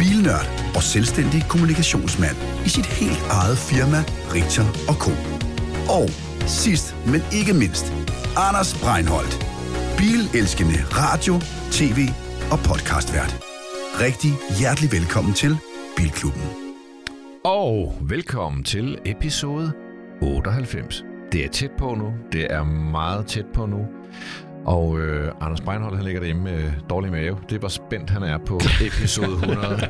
bilnørd og selvstændig kommunikationsmand i sit helt eget firma, Richter Co. Og sidst, men ikke mindst, Anders Breinholt, bilelskende radio, tv og podcastvært. Rigtig hjertelig velkommen til Bilklubben. Og velkommen til episode 98. Det er tæt på nu. Det er meget tæt på nu. Og øh, Anders Breinholt, han ligger derhjemme med dårlig mave. Det var spændt, han er på episode 100.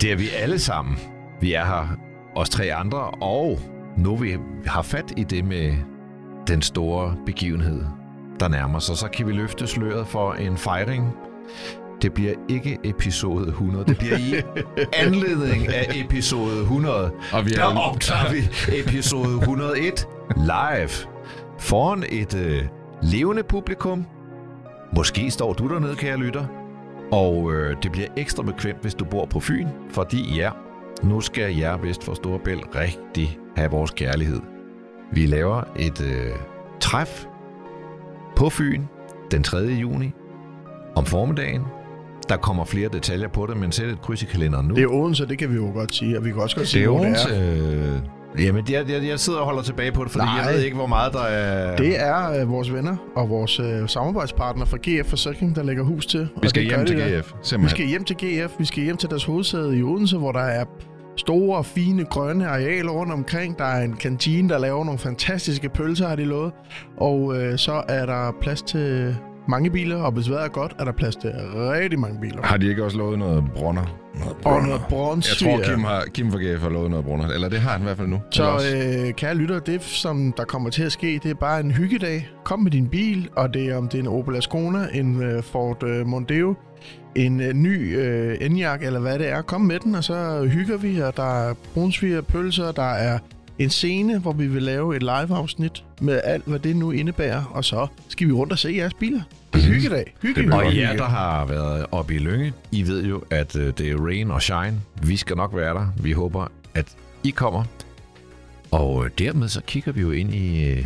det er vi alle sammen. Vi er her, os tre andre, og nu vi har fat i det med den store begivenhed, der nærmer sig, så kan vi løfte sløret for en fejring. Det bliver ikke episode 100. Det bliver i anledning af episode 100. Og vi Der er- optager vi episode 101 live foran et øh, levende publikum. Måske står du dernede, kære lytter. Og øh, det bliver ekstra bekvemt, hvis du bor på Fyn, fordi ja, nu skal jeg vest for Storebælt rigtig have vores kærlighed. Vi laver et øh, træf på Fyn den 3. juni om formiddagen. Der kommer flere detaljer på det, men sæt et kryds i kalenderen nu. Det er Odense, det kan vi jo godt sige, og vi kan også godt Det sige, er hvor Odense. det er. Jamen, jeg, jeg, jeg sidder og holder tilbage på det, fordi Nej. jeg ved ikke, hvor meget der er... Det er øh, vores venner og vores øh, samarbejdspartner fra GF Forsikring, der lægger hus til. Vi skal hjem til. GF, Vi simpelthen. skal hjem til GF, vi skal hjem til deres hovedsæde i Odense, hvor der er store, fine, grønne arealer rundt omkring. Der er en kantine, der laver nogle fantastiske pølser, har de lovet. Og øh, så er der plads til mange biler, og hvis vejret er godt, er der plads til rigtig mange biler. Har de ikke også lovet noget brunner? Noget Og noget brons. Jeg tror, Kim, har, Kim fra GF har lovet noget brunner. Eller det har han i hvert fald nu. Så øh, kære lytter, det som der kommer til at ske, det er bare en hyggedag. Kom med din bil, og det er om det er en Opel Ascona, en øh, Ford øh, Mondeo, en øh, ny øh, Enyaq, eller hvad det er. Kom med den, og så hygger vi, og der er brunsviger, pølser, der er en scene, hvor vi vil lave et live-afsnit med alt, hvad det nu indebærer, og så skal vi rundt og se jeres biler. Det er hyggedag. Hygge, bliver Og jer, der har været oppe i Lønge, I ved jo, at øh, det er rain og shine. Vi skal nok være der. Vi håber, at I kommer. Og øh, dermed så kigger vi jo ind i øh,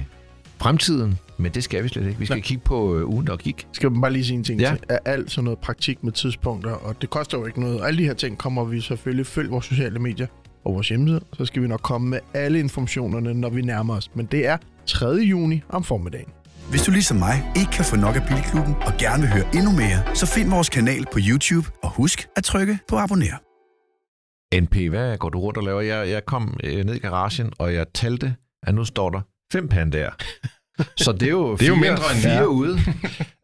fremtiden. Men det skal vi slet ikke. Vi skal Nej. kigge på øh, ugen, der gik. Skal man bare lige sige en ting Ja. ja. til? Er alt sådan noget praktik med tidspunkter, og det koster jo ikke noget. Alle de her ting kommer vi selvfølgelig følge vores sociale medier og vores hjemmeside, så skal vi nok komme med alle informationerne, når vi nærmer os. Men det er 3. juni om formiddagen. Hvis du ligesom mig ikke kan få nok af Bilklubben og gerne vil høre endnu mere, så find vores kanal på YouTube og husk at trykke på abonner. NP, hvad går du rundt og laver? Jeg, jeg kom øh, ned i garagen, og jeg talte, at nu står der fem pandaer. Så det er jo, Det er jo fire, mindre end fire jeg. ude.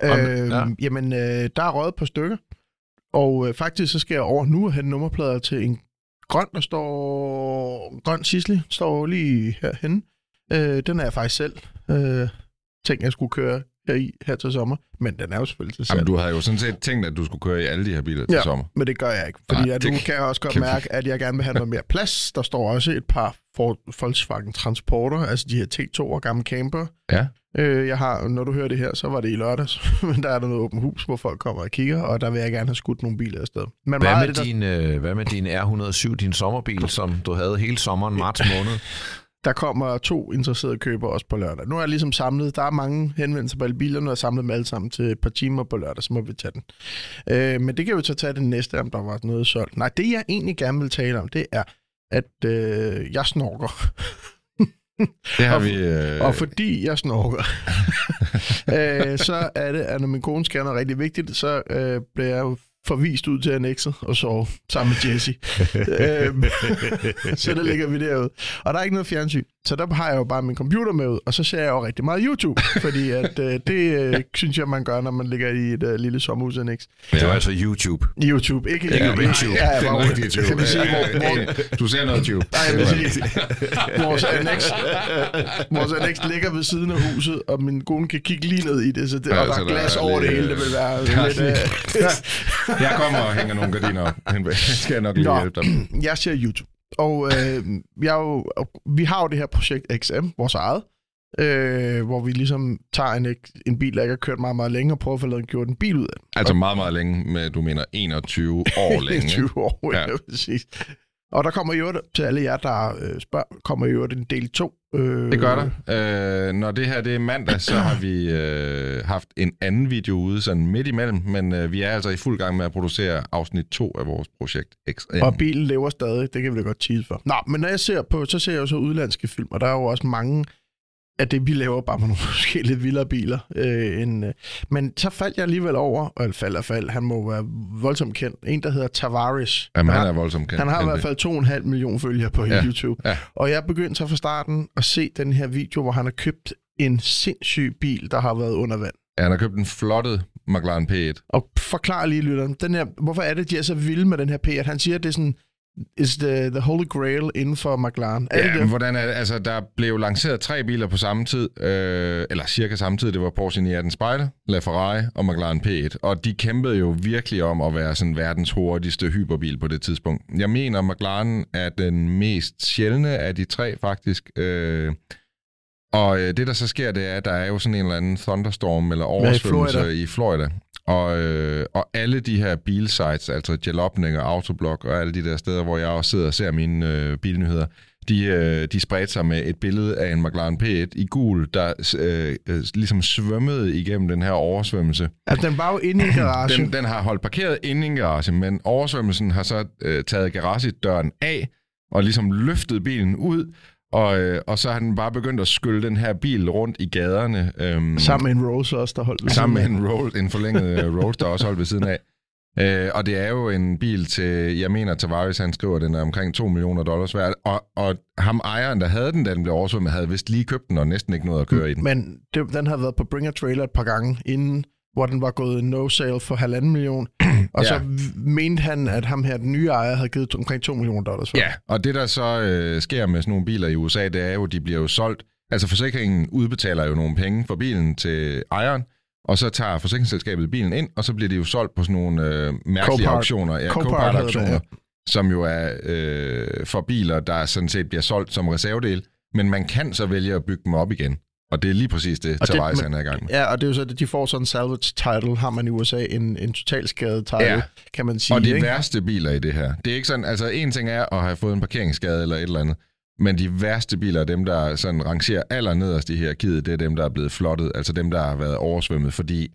Øh, ja. ja. Jamen, øh, der er røget på stykker, og øh, faktisk så skal jeg over nu og have nummerplader til en grøn, der står... Grøn Sisli står lige herhenne. Øh, den er jeg faktisk selv øh, tænkt, jeg skulle køre her i her til sommer, men den er jo selvfølgelig til salg. Jamen, du havde jo sådan set tænkt, at du skulle køre i alle de her biler til Ja. sommer. Men det gør jeg ikke, fordi Nej, Nej, at nu kan- jeg også godt kan- mærke, at jeg gerne vil have noget mere plads. Der står også et par Ford Volkswagen Transporter, altså de her T2 og gamle camper. Ja. Øh, jeg har, når du hører det her, så var det i lørdags, men der er der noget åbent hus, hvor folk kommer og kigger, og der vil jeg gerne have skudt nogle biler afsted. Men Hvad med, det, der, din, øh, hvad med din R107, din sommerbil, som du havde hele sommeren, marts måned? der kommer to interesserede købere også på lørdag. Nu er jeg ligesom samlet, der er mange henvendelser på alle bilerne, og jeg har samlet dem alle sammen til et par timer på lørdag, så må vi tage den. Øh, men det kan vi så tage den næste, om der var noget solgt. Nej, det jeg egentlig gerne vil tale om, det er, at øh, jeg snorker. Det har Og- vi... Øh, Og fordi jeg snorker, øh, så er det, at når min kone noget rigtig vigtigt, så øh, bliver jeg jo forvist ud til annexet og sove sammen med Jesse. øhm, så der ligger vi derude. Og der er ikke noget fjernsyn. Så der har jeg jo bare min computer med ud, og så ser jeg jo rigtig meget YouTube, fordi at, øh, det øh, synes jeg, man gør, når man ligger i et øh, lille sommerhus annex. Det var altså YouTube. YouTube, ikke, Ikke RedTube. Ja, ja, den bare- rigtige tube. Kan vi sige, Ja, hvor, ja, hvor, ja. Du ser noget tube. Nej, jeg vil sige, vores annex, vores annex ligger ved siden af huset, og min kone kan kigge lige ned i det, så det, Ja, og der er der glas er over det hele. Det vil være lidt... Øh, Jeg kommer og hænger nogle gardiner op. Skal jeg nok lige Nå. hjælpe dig. jeg ser YouTube. Og øh, jeg jo, vi har jo det her projekt XM, vores eget, øh, hvor vi ligesom tager en, en bil, der ikke har kørt meget, meget længe, og prøver at få lavet gjort en bil ud af den. Altså meget, meget længe, med, du mener 21 år længe. 20 år. Ja. ja, præcis. Og der kommer jo til alle jer, der øh, spørger, kommer jo en del 2. Øh, Det gør der. Øh, når det her det er mandag, så har vi øh, haft en anden video ude sådan midt imellem, men øh, vi er altså i fuld gang med at producere afsnit 2 af vores projekt XM. Og bilen lever stadig, det kan vi da godt tease for. Nå, men når jeg ser på, så ser jeg jo så udlandske film, og der er jo også mange af det, vi laver, bare med nogle måske lidt vildere biler. Øh, end, øh. Men så faldt jeg alligevel over, og fald, han må være voldsomt kendt, en, der hedder Tavares. Jamen, han har- er voldsomt kendt. han har i hvert fald to og en halv million følgere på Ja, YouTube. ja. Og jeg begyndte så fra starten at se den her video, hvor han har købt en sindssyg bil, der har været under vand. Ja, han har købt en flottet McLaren P1. Og forklar lige lytteren, den her, hvorfor er det, de er så vilde med den her P, at han siger, at det er sådan, is the, the holy grail inden for McLaren. Er Ja, det men hvordan er det? Altså, der blev lanceret tre biler på samme tid, øh, eller cirka samme tid. Det var Porsche 918 Spider, LaFerrari og McLaren P1. Og de kæmpede jo virkelig om at være sådan verdens hurtigste hyperbil på det tidspunkt. Jeg mener, McLaren er den mest sjældne af de tre, faktisk. Øh, og øh, det, der så sker, det er, at der er jo sådan en eller anden thunderstorm eller oversvømmelse Florida. i Florida. Og, øh, og alle de her bilsites, altså Jalopnik og Autoblog og alle de der steder, hvor jeg også sidder og ser mine øh, bilnyheder, de, øh, de spredte sig med et billede af en McLaren P1 i gul, der øh, øh, ligesom svømmede igennem den her oversvømmelse. Altså, den var jo inde i en garage. Den, den har holdt parkeret inde i en garage, men oversvømmelsen har så øh, taget garagedøren af og ligesom løftet bilen ud, og, øh, og så har den bare begyndt at skylle den her bil rundt i gaderne. Øhm, Sammen med en Rolls også, der holdt ved sammen med en, roll, en forlænget øh, Rolls, der også holdt ved siden af. Øh, og det er jo en bil til, jeg mener, Tavares han skriver, den er omkring 2 millioner dollars værd. Og, og ham ejeren, der havde den, da den blev oversvømmet, havde vist lige købt den og næsten ikke noget at køre i den. Men det, den har været på Bringer Trailer et par gange inden, hvor den var gået no sale for halvanden million. Og Ja. så mente han, at ham her, den nye ejer, havde givet omkring 2 millioner dollars for. Ja, og det der så øh, sker med sådan nogle biler i USA, det er jo, at de bliver jo solgt. Altså forsikringen udbetaler jo nogle penge for bilen til ejeren, og så tager forsikringsselskabet bilen ind, og så bliver de jo solgt på sådan nogle øh, mærkelige Copart. auktioner. Ja, Copart auktioner, ja. som jo er øh, for biler, der sådan set bliver solgt som reservedel, men man kan så vælge at bygge dem op igen. Og det er lige præcis det, Og det- Tavares men- er i gang med. Ja, og det er jo så, at de får sådan en salvage title, har man i USA, en, en totalskadet title, Ja. kan man sige. Og de ikke? værste biler i det her. Det er ikke sådan, altså en ting er at have fået en parkeringsskade eller et eller andet, men de værste biler er dem, der sådan rangerer allernederst i hierarkiet, det er dem, der er blevet flottet, altså dem, der har været oversvømmet, fordi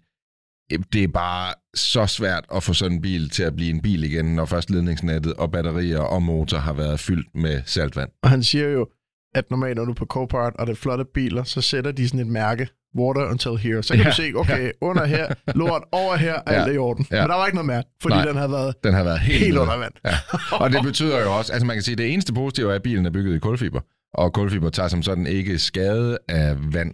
det er bare så svært at få sådan en bil til at blive en bil igen, når først ledningsnettet og batterier og motor har været fyldt med saltvand. Og han siger jo, at normalt når du er på Copart, og det er flotte biler, så sætter de sådan et mærke, water until here. Så kan Ja, du se, okay, under her, lort, over her, alt Ja, er i orden. ja. Men der var ikke noget mærke, fordi Nej. den havde været Den har været helt, helt under vand. Ja. Og det betyder jo også, altså man kan sige, det eneste positive er, at bilen er bygget i kulfiber, og kulfiber tager som sådan ikke skade af vand,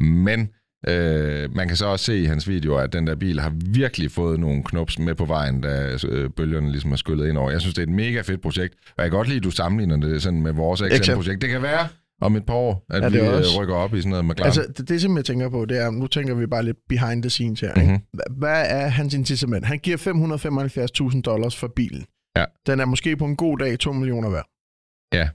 men øh, man kan så også se i hans video, at den der bil har virkelig fået nogle knops med på vejen, da øh, bølgerne ligesom er skyllet ind over. Jeg synes, det er et mega fedt projekt, og jeg kan godt lide, at du sammenligner det sådan med vores XM-projekt. Det kan være om et par år, at Ja, vi øh, også- rykker op i sådan noget med klar. Altså, det, det som jeg tænker på, det er, nu tænker vi bare lidt behind the scenes her. Ikke? Mhm. Hva- Hvad er hans incitament? Han giver 575.000 dollars for bilen. Ja. Den er måske på en god dag 2 millioner værd. Ja.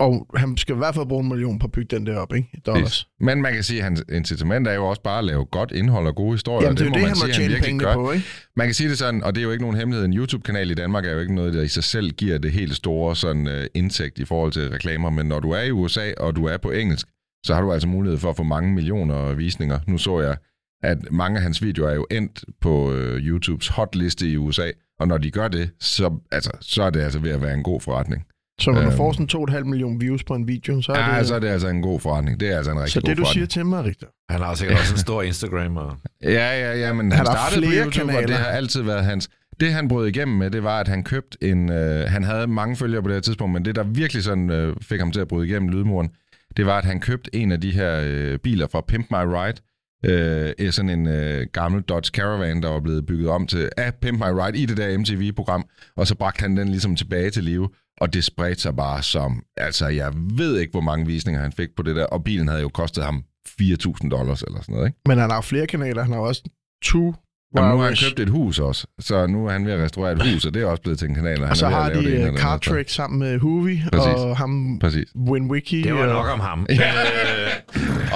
Og han skal i hvert fald bruge en million på at bygge den der op, ikke? Dollars. Men man kan sige, at hans incitament er jo også bare at lave godt indhold og gode historier. Jamen, det er jo må det, man han må tjene gør. på, ikke? Man kan sige det sådan, og det er jo ikke nogen hemmelighed, en YouTube-kanal i Danmark er jo ikke noget, der i sig selv giver det helt store sådan, uh, indtægt i forhold til reklamer, men når du er i USA, og du er på engelsk, så har du altså mulighed for at få mange millioner visninger. Nu så jeg, at mange af hans videoer er jo endt på uh, YouTubes hotliste i USA, og når de gør det, så, altså, så er det altså ved at være en god forretning. Så når du Øhm. får sådan 2,5 millioner views på en video, så er Ja, det... så er det altså en god forretning. Det er altså en rigtig så god det, du forretning. siger til mig, Richter, Han har sikkert også en stor Instagram. Og... Ja, ja, ja, men han der startede på flere YouTube, og kanaler? det har altid været hans. Det han brød igennem med, det var, at han købte en... Øh, han havde mange følgere på det her tidspunkt, men det, der virkelig sådan, øh, fik ham til at bryde igennem lydmuren, det var, at han købte en af de her øh, biler fra Pimp My Ride. Øh, sådan en øh, gammel Dodge Caravan, der var blevet bygget om til af Pimp My Ride i det der MTV-program, og så bragte han den ligesom tilbage til live, og det spredte sig bare som... Altså, jeg ved ikke, hvor mange visninger han fik på det der, og bilen havde jo kostet ham 4.000 dollars eller sådan noget, ikke? men han har jo flere kanaler. Han har også Two Jamen, nu har han købt et hus også, så nu er han ved at restaurere et hus, og det er også blevet til en kanal. og han Og så er har de uh, andet. Cartrick sammen med Hoovy Præcis. og ham Præcis. Winwiki. Det var og- nok om ham. Ja.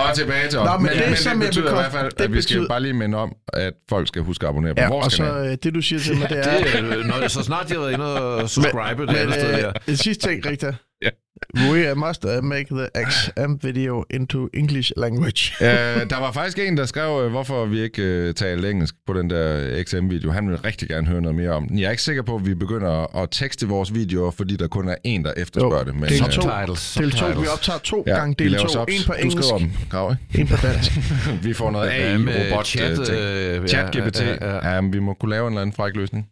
Og tilbage til os. Nå, men det, men som det jeg betyder i bekræfter- hvert fald, det at vi skal betyder- bare lige minde om, at folk skal huske at abonnere på Ja, vores og så kanal. øh, det du siger til mig, det er... Det, er, øh, når, så snart de har været inde og subscribe det andet sted Men der. øh, en sidste ting, Rita. Ja. We must uh, make the XM video into English language. Øh, der var faktisk en, der skrev, øh, hvorfor vi ikke øh, talte engelsk på den der XM-video. Han vil rigtig gerne høre noget mere om den. Jeg er ikke sikker på, at vi begynder at tekste vores videoer, fordi der kun er en, der efterspørger Jo, det. Men, del øh, to. Subtitles. Del 2, vi optager to ja, gange del laver 2. subs. En på Du engelsk, skriver dem, Grav, ikke? en på dansk. Vi får noget Hvad AI, med robot, chat, øh, ting. øh, Chat-GPT. ja, ja, ja. Ja, men vi må kunne lave en eller anden fræk løsning.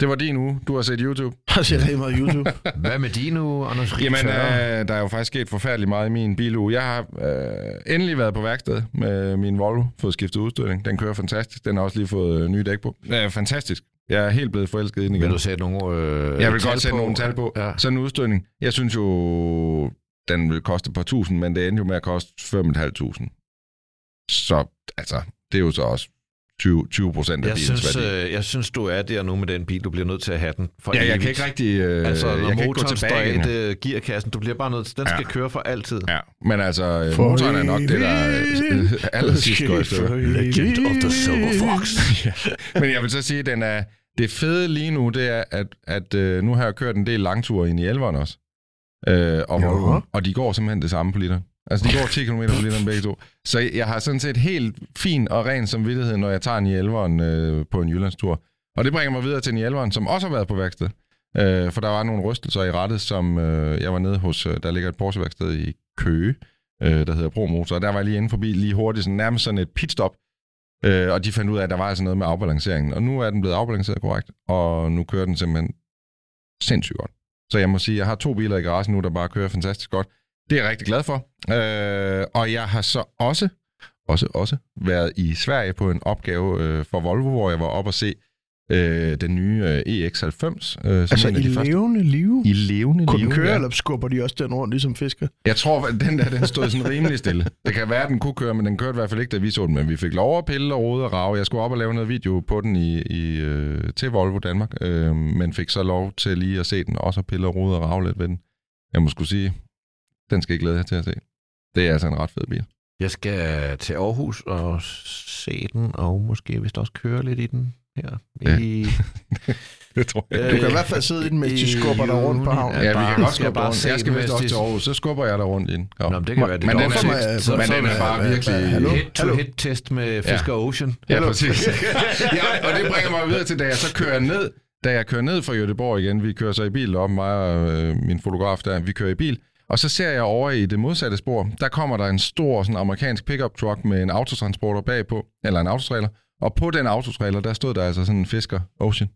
Det var din uge. Du har set YouTube. Og så er meget YouTube. Hvad med din nu, Anders Ries? Jamen, øh, der er jo faktisk sket forfærdeligt meget i min biluge. Jeg har øh, endelig været på værksted med min Volvo, fået skiftet udstødning. Den kører fantastisk. Den har også lige fået øh, nye dæk på. Øh, fantastisk. Jeg er helt blevet forelsket i den igen. Vil du sætte nogle øh, jeg vil godt sætte på? nogle tal på. Ja. Sådan en udstødning. Jeg synes jo, den vil koste et par tusind, men det endte jo med at koste 5.500. Så altså, det er jo så også 20, 20 procent af Jeg bilens synes, værdi. øh, jeg synes, du er der nu med den bil. Du bliver nødt til at have den for Ja, jeg evigt. kan ikke rigtig... Øh, Altså, når jeg kan ikke gå motoren står tilbage af igen. det, gearkassen, du bliver bare nødt Den skal Ja. køre for altid. Ja, men altså, øh, For motoren er nok det, der øh, allersidst går i stykker. Legend of the Silver Fox. Men jeg vil så sige, at den er, det fede lige nu, det er, at, at øh, nu har jeg kørt en del langture ind i elveren også. Øh, og. Volvo, og de går simpelthen det samme på liter. Altså, de går 10 km på literen begge to. Så jeg har sådan set helt fin og ren samvittighed, når jeg tager en i elveren øh, på en Jyllandstur. Og det bringer mig videre til en i elveren, som også har været på værksted. Øh, for der var nogle rystelser i rettet, som øh, jeg var nede hos, øh, der ligger et Porsche-værksted i Køge, øh, der hedder ProMotor. Og der var jeg lige inde forbi lige hurtigt, sådan, nærmest sådan et pitstop. Øh, og de fandt ud af, at der var altså noget med afbalanceringen. Og nu er den blevet afbalanceret korrekt, og nu kører den simpelthen sindssygt godt. Så jeg må sige, at jeg har to biler i garagen nu, der bare kører fantastisk godt. Det er jeg rigtig glad for. Øh, og jeg har så også, også, også været i Sverige på en opgave øh, for Volvo, hvor jeg var op og se øh, den nye øh, EX90. Øh, som Altså en af i de første. levende liv. I levende Kunne liv, den køre, ja. eller skubber de også den rundt, ligesom fisker? Jeg tror, at den der, den stod sådan rimelig stille. Det kan være, at den kunne køre, men den kørte i hvert fald ikke, da vi så den. Men vi fik lov at pille og rode og rave. Jeg skulle op og lave noget video på den i, i, øh, til Volvo Danmark, øh, men fik så lov til lige at se den, også at pille og rode og rave lidt ved den. Jeg må skulle sige, den skal I glæde jer til at se. Det er altså en ret fed bil. Jeg skal til Aarhus og se den, og måske vist også køre lidt i den her. Ja. I, Det tror jeg. Du kan i hvert fald sidde i den, mens de skubber dig rundt på havnen. Ja, vi bare- kan godt skubbe bare rundt. Jeg skal vist også til Aarhus, så skubber jeg dig rundt i den. Ja. Nå, men det kan være, det men den er, så- men den er bare virkelig... hit-to-hit-test med Fisker Ocean. Ja, præcis. ja, og det bringer mig videre til, da jeg så kører ned, da jeg kører ned fra Göteborg igen, vi kører så i bil op, mig og øh, min fotograf der, vi kører i bil, og så ser jeg over i det modsatte spor, der kommer der en stor sådan amerikansk pickup truck med en autotransporter bagpå, eller en autotrailer, og på den autotrailer, der stod der altså sådan en Fisker Ocean.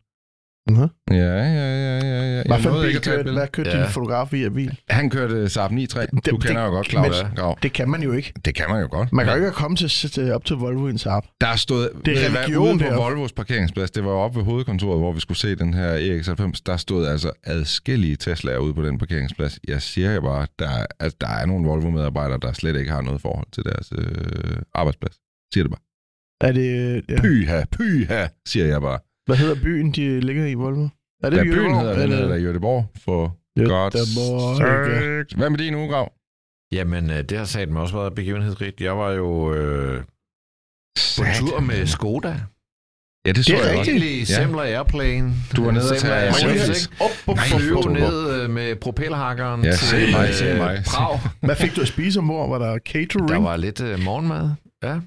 Mhm. Ja, ja, ja, ja, ja. Hvad Jeg for bil at kørte, hvad kørte Ja. din fotograf i af bil? Han kørte Saab 9.3. Du Det- kender det- jo godt Grav. Det kan man jo ikke. Det kan man jo godt. Man kan jo ikke komme til, til, op til Volvo i en Saab. Der stod, Det er hvad, religion ude på deroppe. Volvos parkeringsplads, det var jo oppe ved hovedkontoret, hvor vi skulle se den her EX90, der stod altså adskillige Teslaer ude på den parkeringsplads. Jeg siger jo bare, der, er- altså, der er nogle Volvo-medarbejdere, der slet ikke har noget forhold til deres øh, arbejdsplads. Siger det bare. Er det... Ja. Pyha, pyha, siger jeg bare. Hvad hedder byen, de ligger i, Volvo? Er Det der byen hedder, den eller- Göteborg, for sake. Hvad med din uge, Grav? Jamen, øh, det har sagt mig også været begivenhedsrigt. Jeg var jo øh, på tur med Skoda. Ja, det så Det er jeg rigtigt. også. Semler Airplane. Du var nede og tage Airplane? Op på Nej, Flyve ned øh, med propellerhakkeren Ja, til mig, øh, mig. Prag. Hvad fik du at spise ombord? Var der catering? Der var lidt øh, morgenmad. Ja.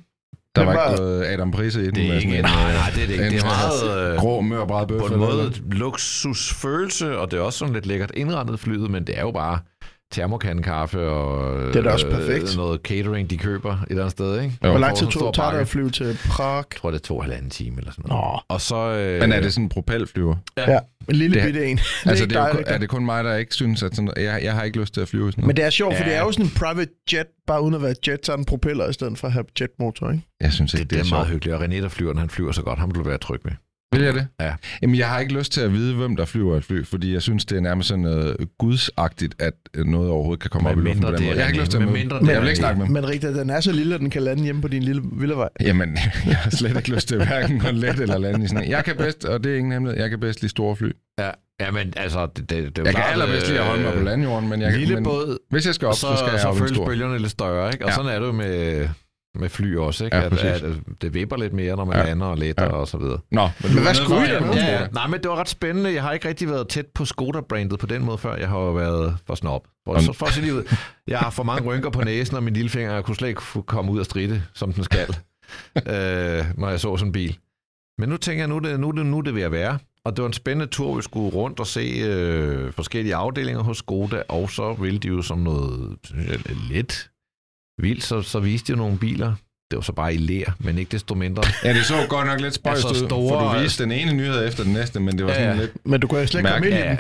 Der var var- ikke gået Adam Prise i den. Det er med ikke, sådan nej, en, nej, det er det ikke. en, Det er meget... Øh, grå mørbræd bøf. på en måde noget. luksusfølelse, og det er også sådan lidt lækkert indrettet flyet, men det er jo bare termokandekaffe og Det er da også øh, perfekt. noget catering, de køber et eller andet sted, ikke? Jo. Hvor lang tid en tog tager det at flyve til Prag? Jeg tror, det tog halvanden time eller sådan noget. Nå, Og så... Øh, Men er det sådan en propelflyver? ja. En lille Det- bitte en. Det er Altså, det er, jo, er det kun mig, der ikke synes, at sådan, jeg, jeg har ikke lyst til at flyve sådan Men noget. det er sjovt, for Ja. det er jo sådan en private jet, bare uden at være jet, så er den propeller i stedet for at have jetmotor, ikke? Jeg synes ikke, det, det, det er er meget sjovt. hyggeligt, og René, der flyver, han flyver så godt, ham vil du være tryg med. Vil jeg det? Ja. Jamen, jeg har ikke lyst til at vide, hvem der flyver et fly, fordi jeg synes, det er nærmest sådan noget gudsagtigt, at noget overhovedet kan komme op i luften på den måde. Jeg har ikke lyst til at med møde. mindre Men det jeg vil er- ikke snakke med. Men Rita, den er så lille, at den kan lande hjemme på din lille villavej. Jamen, jeg har slet ikke lyst til hverken at let eller lande i sådan. Jeg kan bedst, og det er ingen hemmelighed, jeg kan bedst lide store fly. Ja, ja men altså, det, det, det er Jeg kan klart, allerbedst lide at holde mig på øh, landjorden, men, jeg, Lille men båd, hvis jeg skal op, så, så, skal jeg så op i en føles bølgerne lidt større, ikke? Og Ja. sådan er det jo med, med fly også, ikke? Ja, at, at, at det vipper lidt mere, når man Ja. lander og letter Ja. og så videre. Nå, men, hvad skulle I? Ja, ja. Nej, men det var ret spændende. Jeg har ikke rigtig været tæt på Skoda-brandet på den måde før. Jeg har jo været for snob. For, Om- så for at sige det ud. Jeg har for mange rynker på næsen, og min lillefinger jeg kunne slet ikke komme ud og stride, som den skal, øh, når jeg så sådan en bil. Men nu tænker jeg, nu er det, nu det, nu det ved at være. Og det var en spændende tur, vi skulle rundt og se øh, forskellige afdelinger hos Skoda, og så ville de jo som noget synes jeg, lidt vildt, så, så viste de jo nogle biler. Det var så bare i lær, men ikke desto mindre. Ja, det så godt nok lidt spøjst Altså ud, for du viste den ene nyhed efter den næste, men det var sådan ja. lidt... Men du kunne slet ikke komme ind i den. Nej,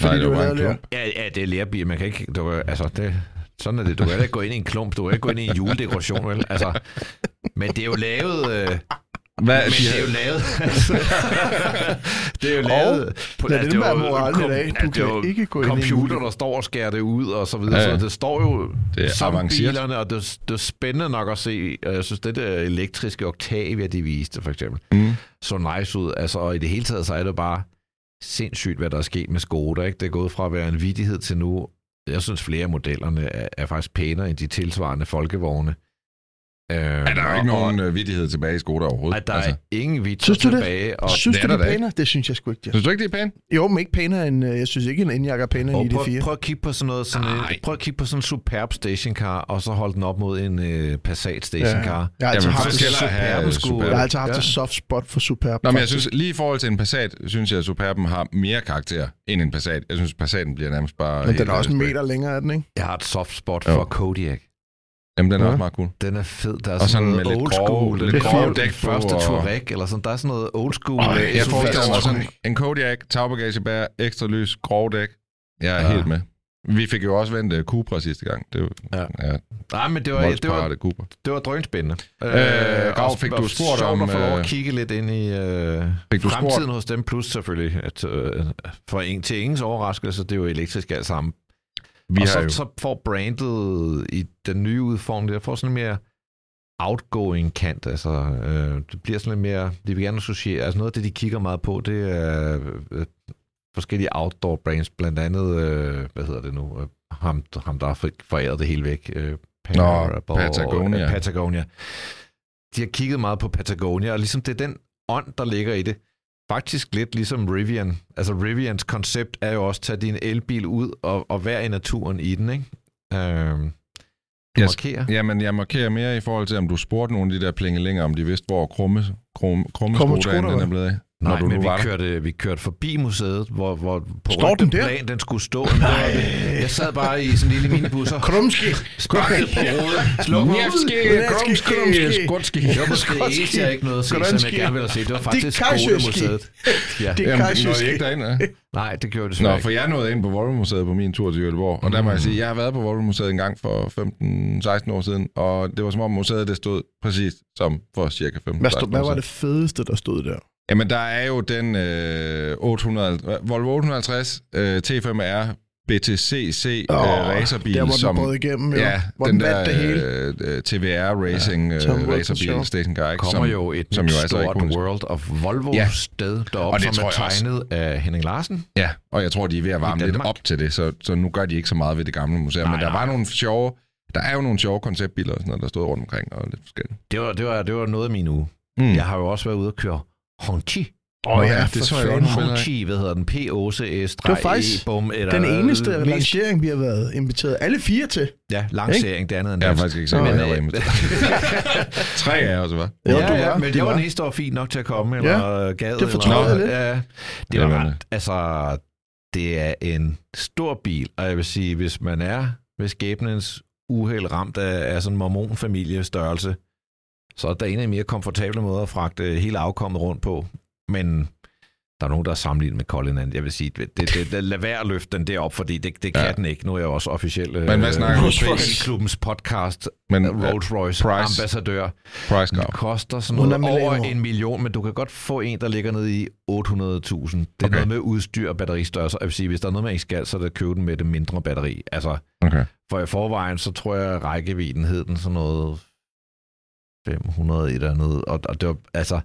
Fordi det du var klump. Ja, ja, det er lærbil. Man kan ikke... Du, kan- altså, det, sådan er det. Du kan ikke gå ind i en klump. Du kan ikke gå ind i en juledekoration, vel? Altså, men det er jo lavet... Øh, Hvad, men det er jo lavet... det er jo lavet... på, lad det er være moralen i dag. Du det kan ikke gå ind Computer, der står og skærer det ud, og så videre. Ja. Så det står jo Det er som avanceret. bilerne, og det, det er spændende nok at se. Og Jeg synes, det der elektriske Octavia, de viste, for eksempel, Mm. så nice ud. Altså, og i det hele taget, så er det bare sindssygt, hvad der er sket med Skoda. Ikke? Det er gået fra at være en vidighed til nu. Jeg synes, flere af modellerne er, er faktisk pænere end de tilsvarende folkevogne. Øh, Er der er ikke nogen øh, vidighed tilbage i Skoda overhovedet? At der er ingen vits Synes du det? tilbage. Og, Synes det du, er det der er pænere? Det synes jeg sgu ikke, Jes. Synes du ikke, det er pænt? Jo, men ikke pænere end... øh, Jeg synes ikke, en Enyaq er pænere og end prøv, ID4. prøv at kigge på sådan noget, sådan Nej. en, prøv at kigge på sådan en superb stationcar, og så holde den op mod en øh, Passat stationcar. Jeg har altid Jamen, haft jeg Superben. Jeg har altid haft Ja. et soft spot for Superb. Nå, men jeg synes, lige i forhold til en Passat, synes jeg, at Superben har mere karakter end en Passat. Jeg synes, Passaten bliver nærmest bare... Men den er også en meter længere, er den, ikke? Jeg har et soft spot for Kodiak. Jamen, den er Ja. også meget cool. Den er fed. Der er Og sådan, sådan noget med lidt old grove- school. lidt lidt grove grove dæk på, første og- Touareg, eller sådan. Der er sådan noget old school. Øj, øh, Jeg synes, forestiller det er mig sådan en Kodiak, tagbagagebær, ekstra lys, grov dæk. Jeg er Ja. helt med. Vi fik jo også vendt uh, Cupra sidste gang. Det var, Ja. ja, Nej, men det var, det var, voldsparate Cupra. det var drønspændende. Øh, Grav, fik du spurgt om, at få lov øh, at kigge lidt ind i øh, Fik du fremtiden spurgt? hos dem, plus selvfølgelig, at øh, for en, til ingens overraskelse, det er jo elektrisk alt sammen. Vi og så, jo... så får brandet i den nye udformning, der får sådan en mere outgoing kant, altså øh, det bliver sådan lidt mere, de vil gerne associere, altså noget af det, de kigger meget på, det er øh, forskellige outdoor brands, blandt andet, øh, hvad hedder det nu, øh, ham, ham der har foræret det hele væk, øh, Parable- Patagonia. øh, Patagonia. De har kigget meget på Patagonia, og ligesom det er den ånd, der ligger i det. Faktisk lidt ligesom Rivian. Altså Rivians koncept er jo også at tage din elbil ud og, og være i naturen i den, ikke? Øhm, du Jeg- markerer. Jamen, jeg markerer mere i forhold til, om du spurgte nogle af de der plingelinger, om de vidste, hvor krumme, krumme, krumme Krumme den er blevet af. Nej, når du men nu vi var der. kørte, vi kørte forbi museet, hvor, hvor på Står den der? plan, den skulle stå. Der, jeg sad bare i sådan en lille minibus og Krumski. sparkede på hovedet. Sluk Nevski, Krumski, Krumski. Det var måske eneste, jeg ikke nåede at se, som jeg gerne ville have set. Det var faktisk. Skoda-museet. Ja. Det er Jamen, I ikke derind, ja? Nej, det gjorde det desværre Nå, ikke. for jeg nåede ind på Volvo-museet på min tur til Göteborg, og der må jeg Mm. sige, jeg har været på Volvo-museet en gang for 15-16 år siden, og det var som om museet det stod præcis som for cirka 15 Hvad, stod, hvad var det fedeste, der stod der? Jamen, der er jo den øh, 800, Volvo 850 øh, T5R BTCC øh, Åh, racerbil, Der, hvor den som... brød igennem, jo. Ja, hvor den den vandt det hele. der øh, TVR Racing Ja, øh, racerbil, station guy, kommer som, jo et som jo er så stort ikonisk. World of Volvo Ja. sted Og deroppe, det som er jeg også. tegnet af Henning Larsen. Ja, og jeg tror, de er ved at varme lidt op til det, så, så nu gør de ikke så meget ved det gamle museum. Nej, Men der nej. var nogle sjove... Der er jo nogle sjove konceptbiler og sådan noget, der stod rundt omkring, og lidt forskelligt. Det var, det var, det var noget af min uge. Mm. Jeg har jo også været ude og køre Honti. Åh Åh ja, ja, det for så jeg godt. Honti, hvad hedder den? P-O-C-S. Det var faktisk bum, eller, Den eneste mest, lancering, vi har været inviteret alle fire til. Ja, lancering, det andet end Jeg har dansk. faktisk ikke jeg var øh, inviteret. Tre af os, hva'? Jo, ja, du ja, var. men De det var der var fint nok til at komme, eller ja, gad. det fortrød jeg lidt. Ja, det var ret, altså, det er en stor bil, og jeg vil sige, hvis man er ved skæbnens uheld ramt af, af sådan en mormonfamilie størrelse, så er der en af de mere komfortable måder at fragte hele afkommet rundt på. Men Der er nogen, der er sammenlignet med Cullinan. Jeg vil sige, det, det, det, lad være at løfte den derop, fordi det, det kan Ja. den ikke. Nu er jeg også officiel øh, Men hvad snakker du? klubbens podcast, Men øh, Rolls Royce Price. ambassadør. price gap. koster sådan noget over en million, men du kan godt få en, der ligger nede i 800.000. Det er okay. noget med udstyr og batteristørrelse. Jeg vil sige, hvis der er noget, man ikke skal, så er det at købe den med det mindre batteri. Altså, Okay. for i forvejen, så tror jeg, at rækkevidden hed den sådan noget 500 et eller andet. Og, og det var, altså,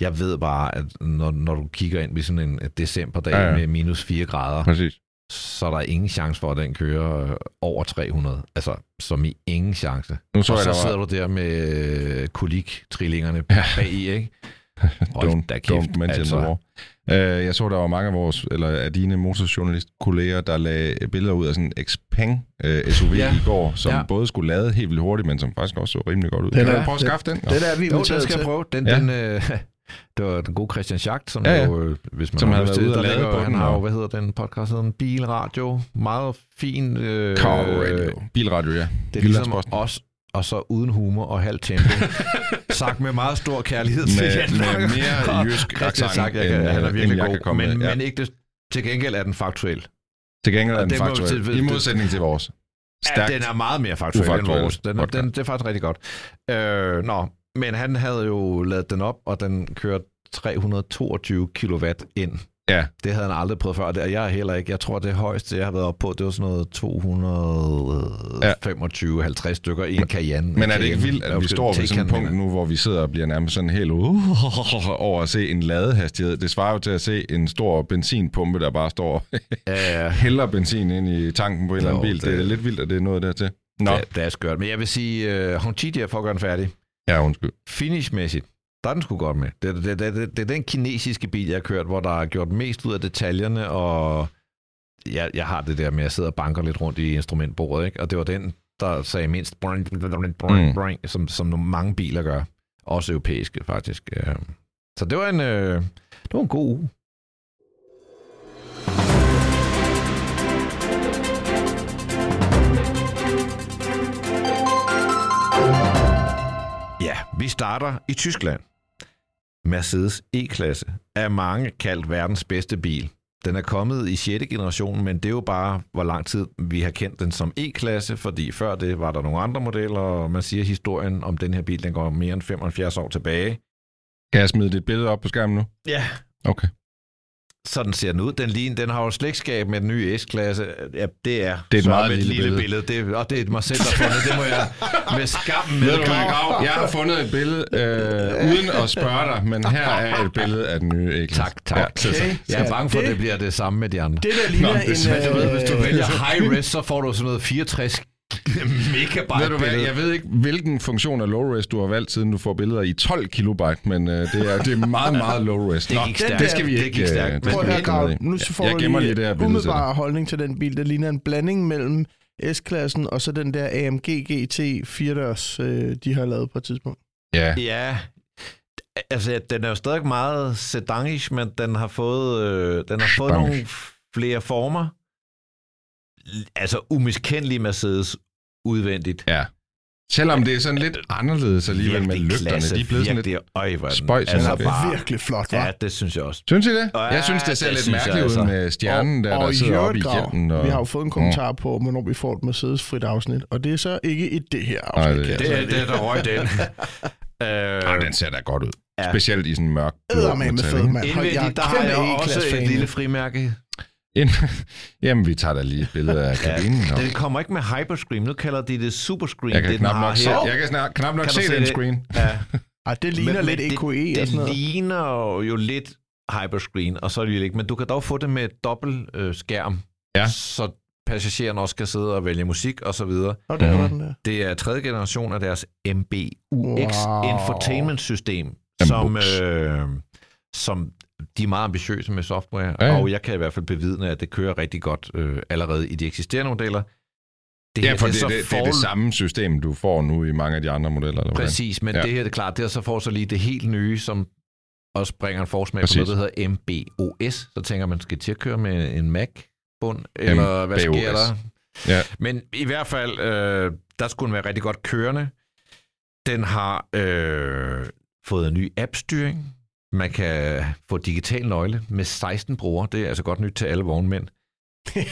jeg ved bare, at når, når du kigger ind i sådan en decemberdag Ja, ja, med minus 4 grader, Præcis. så er der ingen chance for, at den kører øh, over 300. Altså, som i ingen chance. Nu så og jeg, så der sidder var... du der med øh, kolik-trillingerne ja. bag i, ikke? Don't, da kæft, don't mention altså. the war. Uh, jeg så, der var mange af vores, eller af dine motorjournalist-kolleger, der lagde billeder ud af sådan en Xpeng uh, SUV Ja. i går, som Ja. både skulle lade helt vildt hurtigt, men som faktisk også så rimelig godt ud. Den Kan du prøve at skaffe den? Det der er vi Jo, den skal jeg prøve. Den, Ja. den, øh, det var den gode Christian Schacht, som Ja, ja, jo, øh, hvis man Som har lyst været til, ude der ligger, på han den, har jo, hvad hedder den podcast, hedder den Bilradio. Meget fin. Øh, Car radio. Bilradio, ja. Det er ligesom Jyllandsposten. Og så uden humor og halvt tempo. sagt med meget stor kærlighed til Med- Jan med mere jysk accent, Schacht, jeg kan, end, han er øh, virkelig end jeg god. kan komme men, med, ja. men ikke det, til gengæld er den faktuel. Til gengæld er den vi faktuel. til- I modsætning til vores. Ja, Stærkt. den er meget mere faktuel end vores. Den, podcast. den, det er faktisk rigtig godt. Øh, nå, men han havde jo lavet den op, og den kørte 322 kW ind. Ja. Det havde han aldrig prøvet før, og jeg er heller ikke. Jeg tror, det højeste, jeg har været oppe på, det var sådan noget 225-50 stykker i en Cayenne. Men er det ikke vildt, at vi står ved sådan et punkt nu, hvor vi sidder og bliver nærmest sådan helt uh, over at se en ladehastighed? Det svarer jo til at se en stor benzinpumpe, der bare står. Ja, ja. hælder benzin ind i tanken på en eller anden bil. Det er det- lidt vildt, at det er noget dertil. Nå, Det, det er skørt. Men jeg vil sige, uh, der for at gøre den færdig. ja, undskyld. Finishmæssigt, der er den sgu godt med. Det, det, det, det, det er den kinesiske bil, jeg har kørt, hvor der er gjort mest ud af detaljerne, og jeg, jeg har det der med, at jeg sidder og banker lidt rundt i instrumentbordet, ikke? og det var den, der sagde mindst, boing, boing, boing, Mm. boing, som, som mange biler gør. Også europæiske, faktisk. Øh, Så det var en, øh, det var en god uge. Vi starter i Tyskland. Mercedes E-klasse er mange kaldt verdens bedste bil. Den er kommet i 6. generation, men det er jo bare, hvor lang tid vi har kendt den som E-klasse, fordi før det var der nogle andre modeller, og man siger, at historien om den her bil, den går mere end 75 år tilbage. Kan jeg smide dit billede op på skærmen nu? Ja. Okay. Sådan ser den ud. Den, ligner, den har jo slægtskab med den nye S-klasse. Ja, det er, Det er et meget et lille lille billede. billede. Det, og det er mig selv, der har fundet. Det må jeg med skam med Ved? Jeg har fundet et billede, øh, uden at spørge dig, men her er et billede af den nye E-klasse. Tak, tak. Ja. Okay. Jeg er bange for, at Det- det bliver det samme med de andre. Det der ligner Nå, en... ved, hvis du øh, vælger high res, så får du sådan noget 64 megabyte Ved du hvad, jeg ved ikke, hvilken funktion af low-res du har valgt, siden du får billeder i 12 kilobyte, men øh, det, er, det er meget, meget low-res. Det gik den stærkt. det skal vi Det ikke... gik stærkt. øh, det Prøv skal at høre, ikke nu får jeg du gemmer lige det her billede umiddelbare holdning til den bil. Det ligner en blanding mellem S-klassen og så den der AMG GT 4-dørs, øh, de har lavet på et tidspunkt. Ja, Ja, altså den er jo stadig meget sedanish, men den har fået, øh, den har fået nogle flere former. Altså umiskendelige Mercedes udvendigt. ja. Selvom det er sådan lidt anderledes alligevel med lygterne. klasse, De er blevet sådan lidt... øj, er spøjs, altså okay. bare, Virkelig flot, hva'? Ja, det synes jeg også. Synes I det? Ja, Jeg synes, det ser det lidt mærkeligt ud altså. med stjernen, der, der i sidder øvrigt, oppe i hjelmen. Og... Vi har jo fået en kommentar på, hvornår vi får et Mercedes-frit afsnit, og det er så ikke i det her Nej, afsnit. det- jeg Det, så er- det er der røg den. Øh, den ser da godt ud. Ja. Specielt i sådan en mørk blå fed, mand. Jeg indvendigt, der er har jeg også et lille frimærke. Ind- Jamen, vi tager da lige et billede af kabinen. og- Den kommer ikke med hyperscreen. Nu kalder de det superscreen. Jeg kan det, knap har nok se, her. jeg kan snart, knap nok Kan se se den det? screen. Ja. Ej, det ligner Men- lidt men EQE det, og det sådan noget. ligner jo lidt hyperscreen, og så er det jo ikke. Men du kan dog få det med dobbelt øh, skærm, Ja. så passageren også kan sidde og vælge musik og så videre. Og der var den der. Det er tredje generation af deres MBUX Wow. infotainment system, som, øh, som de er meget ambitiøse med software, Ja, ja. og jeg kan i hvert fald bevidne, at det kører rigtig godt øh, allerede i de eksisterende modeller. Det Ja, her, for det, så det, det er det samme system, du får nu i mange af de andre modeller. Eller? Præcis, men Ja. ja. det her det er klart, det er så får så lige det helt nye, som også bringer en forsmag på Præcis. noget, der hedder MBOS. Så tænker man, skal til at køre med en Mac-bund, eller hvad sker MBOS. der? Ja. Men i hvert fald, øh, der skulle den være rigtig godt kørende. Den har øh, fået en ny app-styring. Man kan få digital nøgle med 16 brugere. Det er altså godt nyt til alle vognmænd. øh,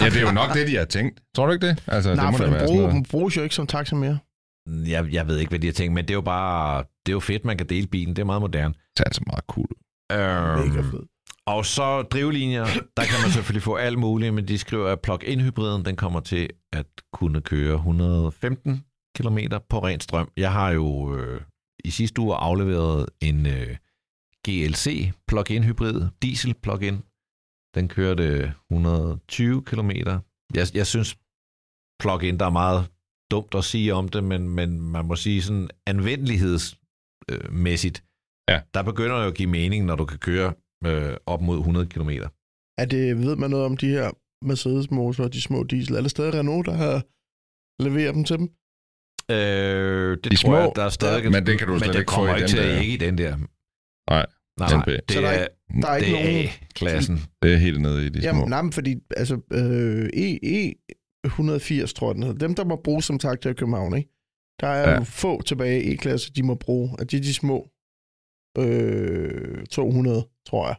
Ja, det er jo nok det, de har tænkt. Tror du ikke det? Altså, Nej, det må for den være bruger, den bruges jo ikke som taxa mere. jeg, jeg ved ikke, hvad de har tænkt, men det er jo bare det er jo fedt, man kan dele bilen. Det er meget moderne. Det er altså meget cool. Mega Øhm, fedt. og så drivlinjer, der kan man selvfølgelig få alt muligt, men de skriver, at plug-in-hybriden, den kommer til at kunne køre 115 km på ren strøm. Jeg har jo øh, i sidste uge afleveret en øh, GLC plug-in hybrid, diesel plug-in. Den kørte 120 km. Jeg, jeg synes plug-in, der er meget dumt at sige om det, men, men man må sige sådan anvendelighedmæssigt, Ja. der begynder jo at give mening, når du kan køre øh, op mod 100 km. Er det, ved man noget om de her Mercedes-motorer, de små diesel? Er det stadig Renault, der har leveret dem til dem? Øh, det De tror jeg, små, der er stadig... ja, men det kan du men slet det ikke få kommer i ikke den at der- ikke i den der. Nej, Nej, nej NB. det Så der er er, Der er ikke det nogen... er A-klassen. det er helt nede i de små. Jamen, nej, men fordi altså, øh, E, E180, tror jeg den hedder. Dem, der må bruge som taxa i København, ikke? Der er Ja. jo få tilbage i E-klasse, de må bruge. At de er de små øh, 200, tror jeg.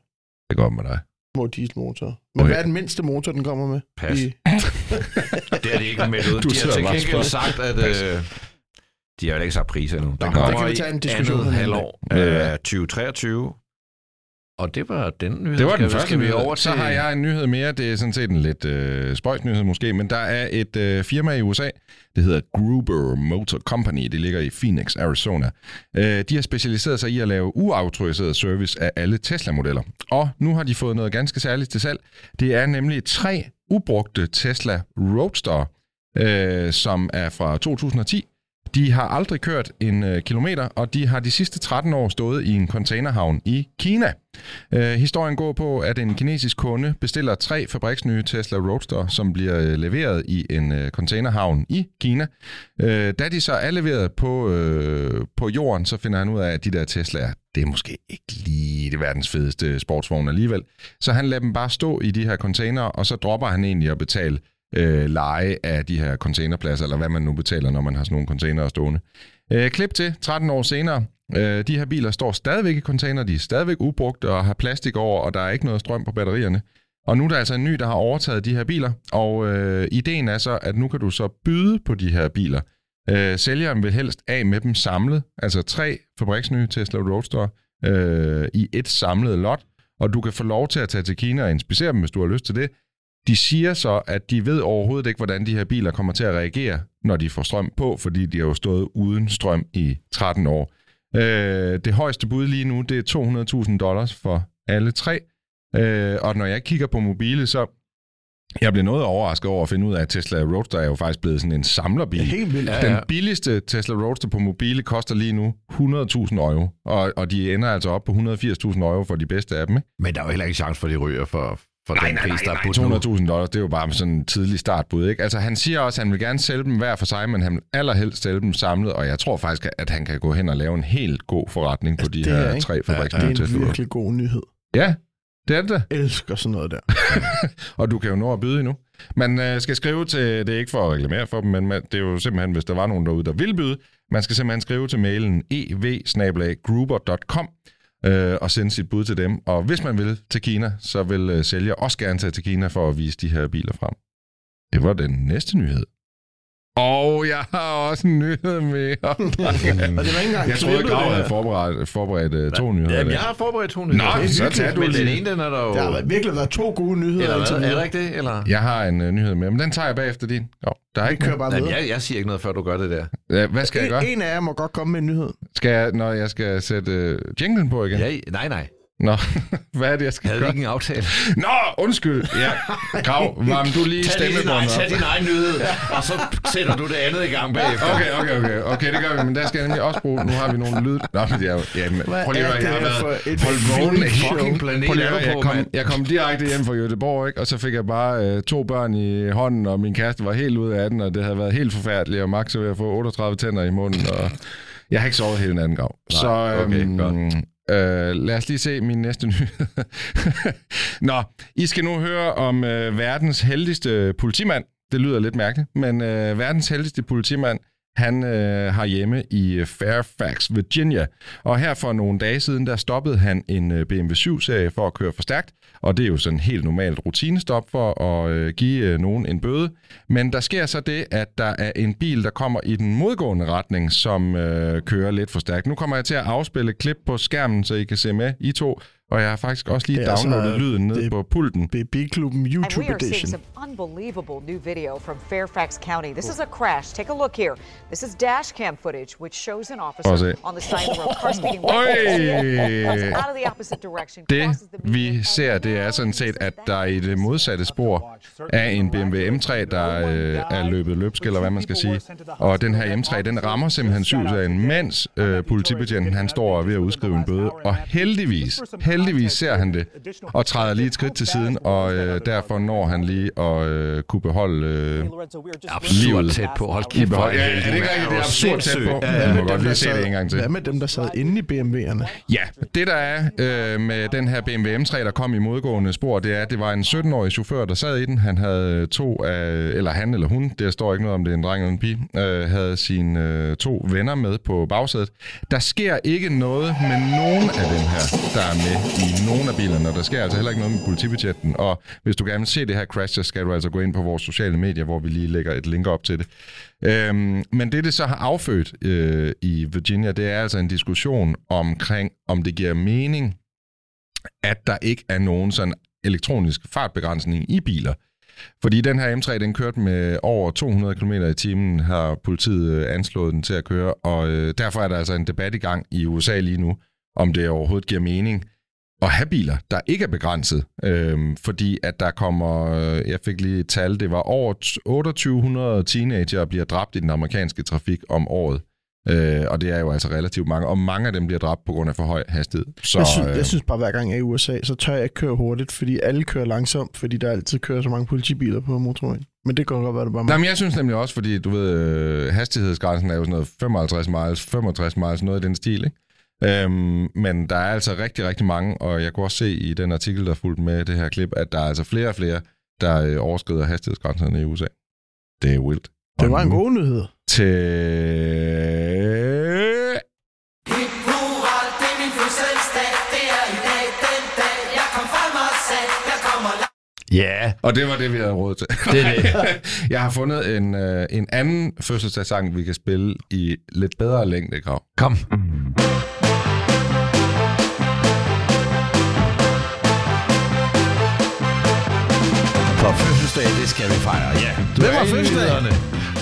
Det går med dig. Små dieselmotorer. Men Okay. hvad er den mindste motor, den kommer med? Pas. I, Det er det ikke med ud. Du De har til og gengæld sagt, at... Øh, de har jo ikke sagt priser endnu. Den Nå, kommer det kan vi tage en diskussion andet om. halvår af 2023. Og det var den nyhed. Det var den vi- første skal vi over til... Så har jeg en nyhed mere. Det er sådan set en lidt øh, spøjs nyhed måske, men der er et øh, firma i USA, det hedder Gruber Motor Company. Det ligger i Phoenix, Arizona. Øh, de har specialiseret sig i at lave uautoriseret service af alle Tesla-modeller. Og nu har de fået noget ganske særligt til salg. Det er nemlig tre ubrugte Tesla Roadster, øh, som er fra 2010. De har aldrig kørt en øh, kilometer, og de har de sidste 13 år stået i en containerhavn i Kina. Øh, historien går på, at en kinesisk kunde bestiller tre fabriksnye Tesla Roadster, som bliver øh, leveret i en øh, containerhavn i Kina. Øh, da de så er leveret på, øh, på jorden, så finder han ud af, at de der Teslaer, det er måske ikke lige det verdens fedeste sportsvogn alligevel. Så han lader dem bare stå i de her container, og så dropper han egentlig at betale øh, leje af de her containerpladser, eller hvad man nu betaler, når man har sådan nogle containere stående. Øh, klip til 13 år senere. Øh, de her biler står stadigvæk i container, de er stadigvæk ubrugte og har plastik over, og der er ikke noget strøm på batterierne. Og nu er der altså en ny, der har overtaget de her biler, og øh, ideen er så, at nu kan du så byde på de her biler. Øh, sælgeren vil helst af med dem samlet, altså tre fabriksnye Tesla Roadster øh, i et samlet lot, og du kan få lov til at tage til Kina og inspicere dem, hvis du har lyst til det. De siger så, at de ved overhovedet ikke, hvordan de her biler kommer til at reagere, når de får strøm på, fordi de har jo stået uden strøm i 13 år. Øh, det højeste bud lige nu, det er 200.000 dollars for alle tre. Øh, og når jeg kigger på mobile, så jeg bliver noget overrasket over at finde ud af, at Tesla Roadster er jo faktisk blevet sådan en samlerbil. helt vildt. Ja, Den ja. billigste Tesla Roadster på mobile koster lige nu 100.000 euro, og, og de ender altså op på 180.000 euro for de bedste af dem. Ikke? Men der er jo heller ikke chance for, at de ryger for, for den pris, der er budt nu. 200.000 dollars, det er jo bare sådan en tidlig startbud. Ikke? Altså han siger også, at han vil gerne sælge dem hver for sig, men han vil allerhelst sælge dem samlet, og jeg tror faktisk, at han kan gå hen og lave en helt god forretning på de det er, her ikke? tre Det fabriksnye er en Roadster. virkelig god nyhed. Ja, det er det. Jeg elsker sådan noget der. Og du kan jo nå at byde endnu. Man øh, skal skrive til, det er ikke for at reklamere for dem, men man, det er jo simpelthen, hvis der var nogen derude, der vil byde, man skal simpelthen skrive til mailen ev øh, og sende sit bud til dem. Og hvis man vil til Kina, så vil øh, sælger også gerne tage til Kina for at vise de her biler frem. Det var den næste nyhed. Og jeg har også en nyhed mere. Og det var ikke engang jeg troede, klippet, Grav havde forberedt, forberedt uh, to nyheder. Jamen, jeg har forberedt to nyheder. Nå, Det er så tag du Men den ene, den er der jo... Der har virkelig været to gode nyheder. Eller hvad? Er ikke det? Eller? Jeg har en uh, nyhed med, men den tager jeg bagefter din. Jo, der er Vi ikke kører bare Jamen, jeg, jeg siger ikke noget, før du gør det der. Ja, Hvad skal jeg gøre? En, en af jer må godt komme med en nyhed. Skal jeg, når jeg skal sætte uh, jinglen på igen? Ja, nej, nej. Nå, hvad er det, jeg skal Havde gøre? ikke en aftale? Nå, undskyld. Ja, Grav, varm du lige Tag, stemmebåndet tag op. din egen nyhed, og så sætter du det andet i gang bagefter. Okay, okay, okay. Okay, det gør vi, men der skal jeg nemlig også bruge... Nu har vi nogle lyd... Nå, men det er jo... Ja, men, Hvad prøv lige at er høre, jeg har været... for et Hold vågen fucking planet Prøv lige jeg på, kom, jeg kom direkte hjem fra Göteborg, ikke? og så fik jeg bare øh, to børn i hånden, og min kæreste var helt ude af den, og det havde været helt forfærdeligt, og Max er ved at få 38 tænder i munden, og jeg har ikke sovet hele natten, Grav. Så okay, øhm, godt øh, lad os lige se min næste nyhed. Nå, I skal nu høre om øh, verdens heldigste politimand. Det lyder lidt mærkeligt, men øh, verdens heldigste politimand, han øh, har hjemme i øh, Fairfax, Virginia. Og her for nogle dage siden, der stoppede han en øh, BMW 7-serie for at køre for stærkt. Og det er jo sådan en helt normalt rutinestop for at øh, give øh, nogen en bøde. Men der sker så det, at der er en bil, der kommer i den modgående retning, som øh, kører lidt for stærkt. Nu kommer jeg til at afspille et klip på skærmen, så I kan se med, I to. Og jeg har faktisk også lige altså- downloadet lyden ned på pulten. BB-klubben And we YouTube are Edition. some unbelievable new video from Fairfax County. This is a crash. Take a look here. This is dash cam footage, which shows an officer on the side of the road, car speeding out of the opposite direction. Det crosses the median, vi ser, det er sådan set, at der i det modsatte spor er en BMW M3, der øh, er løbet løbsk, eller hvad man skal sige. Og den her M3, den rammer simpelthen syvsagen, mens øh, politibetjenten han står og er ved at udskrive en bøde. Og heldigvis, heldigvis ser han det, og træder lige et skridt til siden, og øh, derfor når han lige at øh, kunne beholde... Øh, Absurd Livet. tæt på. Hold kæft, hvor Ja, er det ikke rigtigt? Det er absurd tæt på. Ja, jeg må godt lige se det en gang til. Hvad med dem, der sad inde i BMW'erne? Ja, det der er øh, med den her BMW M3, der kom i modgående spor, det er, at det var en 17-årig chauffør, der sad i den. Han havde to af, eller han eller hun, der står ikke noget om det er en dreng eller en pige, øh, havde sine øh, to venner med på bagsædet. Der sker ikke noget med nogen af dem her, der er med i nogle af bilerne, og der sker altså heller ikke noget med politibetjenten. Og hvis du gerne vil se det her crash, så skal du altså gå ind på vores sociale medier, hvor vi lige lægger et link op til det. Øhm, men det, det så har affødt øh, i Virginia, det er altså en diskussion omkring, om det giver mening, at der ikke er nogen sådan elektronisk fartbegrænsning i biler. Fordi den her M3, den kørte med over 200 km i timen, har politiet øh, anslået den til at køre, og øh, derfor er der altså en debat i gang i USA lige nu, om det overhovedet giver mening at have biler, der ikke er begrænset. Øhm, fordi at der kommer, øh, jeg fik lige et tal, det var over t- 2800 teenager bliver dræbt i den amerikanske trafik om året. Øh, og det er jo altså relativt mange, og mange af dem bliver dræbt på grund af for høj hastighed. Så, Jeg synes, øh, jeg synes bare, hver gang jeg er i USA, så tør jeg ikke køre hurtigt, fordi alle kører langsomt, fordi der altid kører så mange politibiler på motorvejen. Men det kan godt være, det bare mig. Men jeg synes nemlig også, fordi du ved, øh, hastighedsgrænsen er jo sådan noget 55 miles, 65 miles, noget i den stil, ikke? Øhm, men der er altså rigtig, rigtig mange, og jeg kunne også se i den artikel, der fulgte med det her klip, at der er altså flere og flere, der øh, overskrider hastighedsgrænserne i USA. Det er vildt. Det var en god nyhed. Til... Hurra, det er min fødselsdag, det er i dag den dag, jeg kom frem og sagde, jeg kommer Ja, Og det var det, vi havde råd til. det er det. jeg har fundet en, øh, en anden fødselsdagssang, vi kan spille i lidt bedre længdekrav. Kom. For fødselsdag, det skal vi fejre, ja. Du Hvem er har i fødselsdag? nyhederne.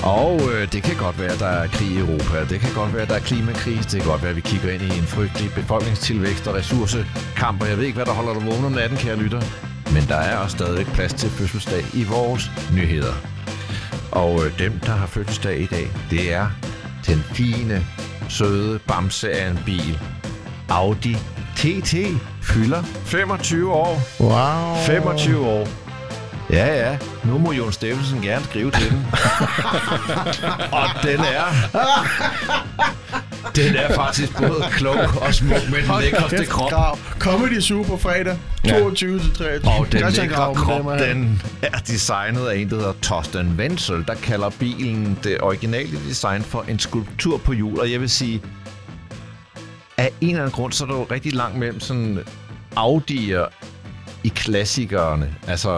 Og øh, det kan godt være, at der er krig i Europa. Det kan godt være, at der er klimakris. Det kan godt være, at vi kigger ind i en frygtelig befolkningstilvækst og ressourcekamp. Og jeg ved ikke, hvad der holder dig vågen om natten, kære lytter. Men der er også stadig plads til fødselsdag i vores nyheder. Og øh, dem, der har fødselsdag i dag, det er den fine, søde bamse af en bil. Audi TT fylder 25 år. Wow. 25 år. Ja, ja. Nu må Jon Steffensen gerne skrive til den. og den er... Den er faktisk både klog og smuk med den lækreste krop. Grav. Comedy Zoo på fredag. 22 til 23. Og den lækre krop, den er designet af en, der hedder Torsten Wenzel, der kalder bilen det originale design for en skulptur på hjul. Og jeg vil sige, af en eller anden grund, så er der jo rigtig langt mellem sådan Audi'er i klassikerne. Altså,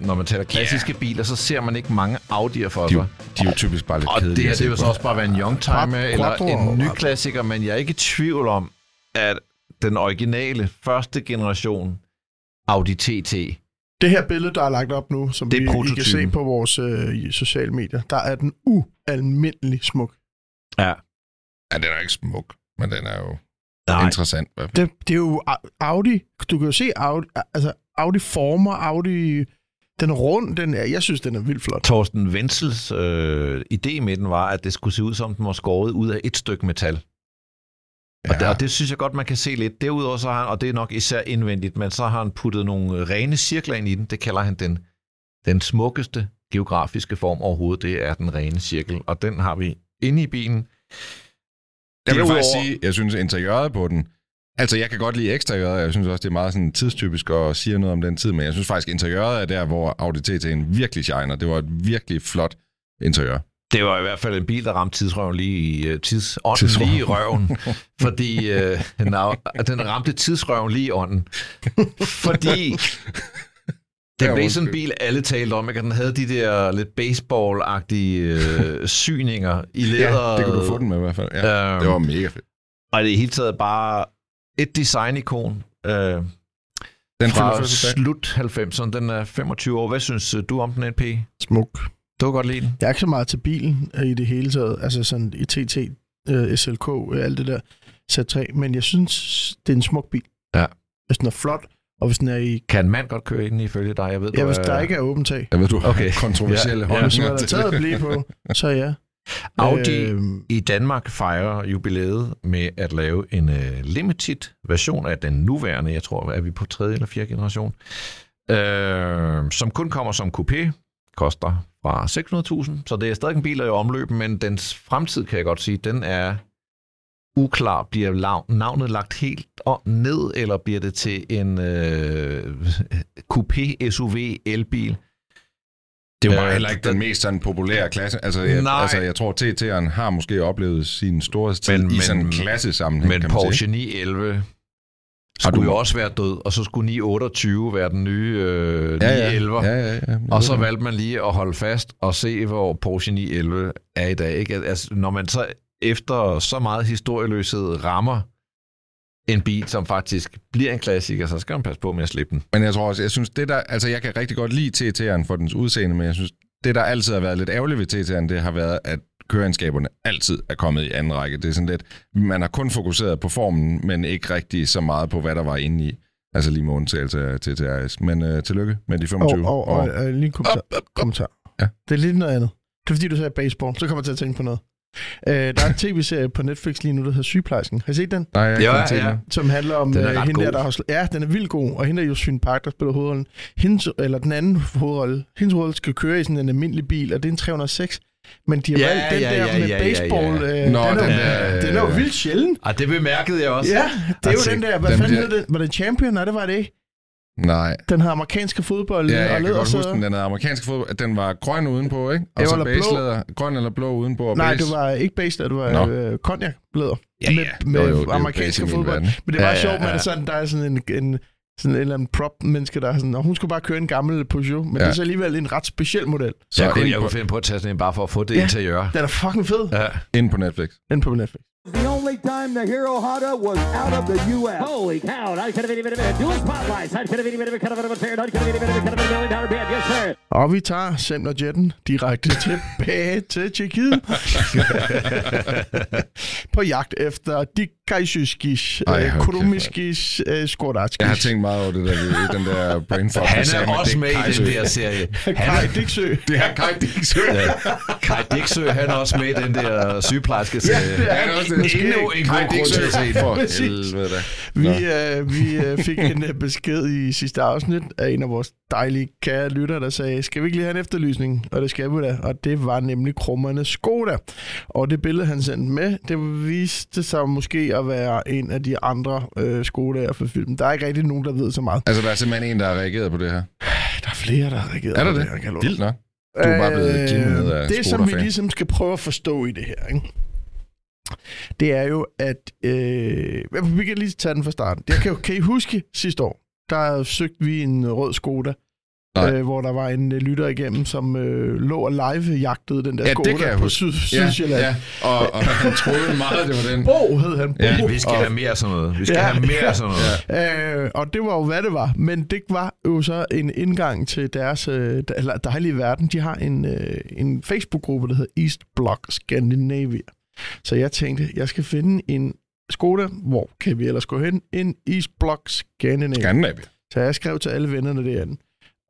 når man taler klassiske yeah. biler, så ser man ikke mange Audi'er for De, sig. er jo- de er jo typisk bare lidt Og det kedelige. her, at det se vil så også bare være en youngtimer eller en ny og- klassiker, men jeg er ikke i tvivl om, at den originale første generation Audi TT, Det her billede, der er lagt op nu, som Det er vi, I kan prototypen. se på vores øh, sociale medier, der er den ualmindelig smuk. ja. Ja, den er ikke smuk, men den er jo Nej. interessant. Det, det er jo Au- Audi. Du kan jo se Audi, altså Audi former, Audi... Den er rund, den er, jeg synes, den er vildt flot. Torsten Wenzels øh, idé med den var, at det skulle se ud som, den var skåret ud af et stykke metal. Og, det, og det synes jeg godt, man kan se lidt. Derudover så har han, og det er nok især indvendigt, men så har han puttet nogle rene cirkler ind i den. Det kalder han den, den smukkeste geografiske form overhovedet. Det er den rene cirkel, og den har vi inde i bilen. Jeg vil Derudover- faktisk sige, jeg synes interiøret på den, altså jeg kan godt lide eksteriøret, jeg synes også, det er meget sådan tidstypisk og siger noget om den tid, men jeg synes faktisk, interiøret er der, hvor Audi TT'en virkelig shiner. Det var et virkelig flot interiør. Det var i hvert fald en bil, der ramte tidsrøven lige i uh, tidsånden Tidsrøven. lige i røven. fordi uh, den, den ramte tidsrøven lige i ånden. Fordi Ja, blev sådan en bil, alle talte om. Ikke? Den havde de der lidt baseball-agtige uh, syninger i læder. Ja, det kunne du få den med i hvert fald. Ja. Øhm, Det var mega fedt. Og det er i hele taget bare et design-ikon. Uh, Den fra slut 90'erne. Den er 25 år. Hvad synes øh, du om den, NP? Smuk. Du kan godt lide den. Jeg er ikke så meget til bilen øh, i det hele taget. Altså sådan i TT, øh, SLK, øh, alt det der Z3. Men jeg synes, det er en smuk bil. Ja. Hvis den er flot, og hvis den er i... Kan en mand godt køre i den ifølge dig? Jeg ved, Ja, du hvis er- der ikke er åbent tag. Jeg ved, du har Okay. kontroversielle Ja, ja. ja, Hvis man holdninger har til taget blæ på, så ja. Audi Øhm, i Danmark fejrer jubilæet med at lave en uh, limited version af den nuværende, jeg tror, er vi på tredje eller fjerde generation, uh, som kun kommer som coupé, koster fra 600.000, så det er stadig en bil, der er i omløb, men dens fremtid, kan jeg godt sige, den er uklar. Bliver navnet lagt helt ned, eller bliver det til en uh, coupé SUV elbil? Det bare Øh, heller ikke den mest sådan populære klasse. Altså, jeg, Nej. altså, jeg tror, TT'eren har måske oplevet sin storhedstid Men- i sådan en men- klassesammenhæng, Men kan man. Porsche 911 Har skulle du- jo også være død, og så skulle 928 være den nye øh, Ja, ja, 911. ja, ja, ja. Jeg Og så valgte man lige at holde fast og se, hvor Porsche 911 er i dag. Ikke? Altså, når man så efter så meget historieløshed rammer en bil, som faktisk bliver en klassiker, så skal man passe på med at slippe den. Men jeg tror også, jeg synes, det der, altså jeg kan rigtig godt lide TT'eren for dens udseende, men jeg synes, det der altid har været lidt ærgerligt ved TT'eren, det har været, at køreegenskaberne altid er kommet i anden række. Det er sådan lidt, man har kun fokuseret på formen, men ikke rigtig så meget på, hvad der var inde i. Altså lige med undtagelse af TTRS. Men øh, tillykke med de 25 og, og, og, og lige en kommentar. kommentar. Ja. Det er lidt noget andet. Det er fordi, du sagde baseball, så kommer jeg til at tænke på noget. Øh, der er en tv-serie på Netflix lige nu, der hedder Sygeplejersken. Har I set den? Nej, jeg Ja, ja, ja, ja. ja. Som handler om Den er øh, hende der, god. der har slået... Ja, den er vildt god. Og hende der Josefine Park, der spiller hovedrollen. Hendes, eller den anden hovedrolle. Hendes hovedrolle skal køre i sådan en almindelig bil, og det er en 306. Men de har Ja, valgt den ja, der ja, med ja, ja, baseball. ja. øh, Nå, den, er, den jo- der, den er jo øh, vildt sjælden. Og det bemærkede jeg også. Ja, det er jo den der, hvad den fanden der- hed den? Var det Champion? Nej, det var det ikke. Nej. Den havde amerikanske fodbold Ja, og jeg kan godt huske den. Den havde amerikansk fodbold. Den var grøn udenpå, ikke? Og Ja, så eller blå. baselæder. Grøn eller blå udenpå og Nej, base. det var ikke base, det var Nå. øh, cognac-blæder. Ja, ja. Med, med jo, jo amerikanske fodbold. verden. Men det var Ja, ja, ja, sjovt, med ja. det sådan, der er sådan en, en sådan en eller anden prop-menneske, der er sådan, og hun skulle bare køre en gammel Peugeot, men Ja. ja. det er så alligevel en ret speciel model. Så jeg, kunne, ind jeg på- kunne finde på at tage sådan en bare for at få det Ja. interiør. Den er fucking fed. Ja. Ind på Netflix. Den på Netflix. The only time the Hero Honda was out of the U.S. Holy cow, I could have been a dual spotlights. I could have been a kind of a fair, I could have been a kind of a million dollar bid. Yes, sir. Og vi tager Semler Jetten direkte tilbage til Tjekkiet. på jagt efter de kajsyskis, kromiskis, skordatskis. Jeg har tænkt meget over det der, den der brain fuck. Han er også Dick med i den der serie. Han Kai er, Dixø. Det er Kai Diksø. ja. Kai Dixø, han er også med i den der sygeplejerske serie. det er Han er også Måske endnu en god grund til at se. For helvede da. Vi, øh, vi øh, fik en øh, besked i sidste afsnit af en af vores dejlige kære lytter, der sagde, skal vi ikke lige have en efterlysning? Og det skal vi da. Og det var nemlig krummerne Skoda. Og det billede, han sendte med, det viste sig måske at være en af de andre øh, Skoda'er for filmen. Der er ikke rigtig nogen, der ved så meget. Altså, der er simpelthen en, der har reageret på det her. Der er flere, der har reageret. Er der på det? her, kan jeg love Vildt nok. Du er bare blevet Øh, Det, som vi ligesom skal prøve at forstå i det her, ikke? Det er jo, at... Øh, vi kan lige tage den fra starten. Jeg kan, jo- kan I huske sidste år, der søgte vi en rød Skoda, Nej. øh, hvor der var en øh, lytter igennem, som øh, lå og live-jagtede den der Ja, det Skoda kan jeg på. Syd, Ja, Sydsjælland. ja. Og, og han troede meget, det var den. Bo hed han. Bo. Ja, Vi skal have mere af sådan noget. Vi skal Ja. have mere af sådan noget. Øh, og det var jo, hvad det var. Men det var jo så en indgang til deres øh, dejlige verden. De har en, øh, en Facebook-gruppe, der hedder East Block Scandinavia. Så jeg tænkte, jeg skal finde en Skoda. Hvor kan vi ellers gå hen? En East Block Scandinavia. Skandinavia. Så jeg skrev til alle vennerne derinde.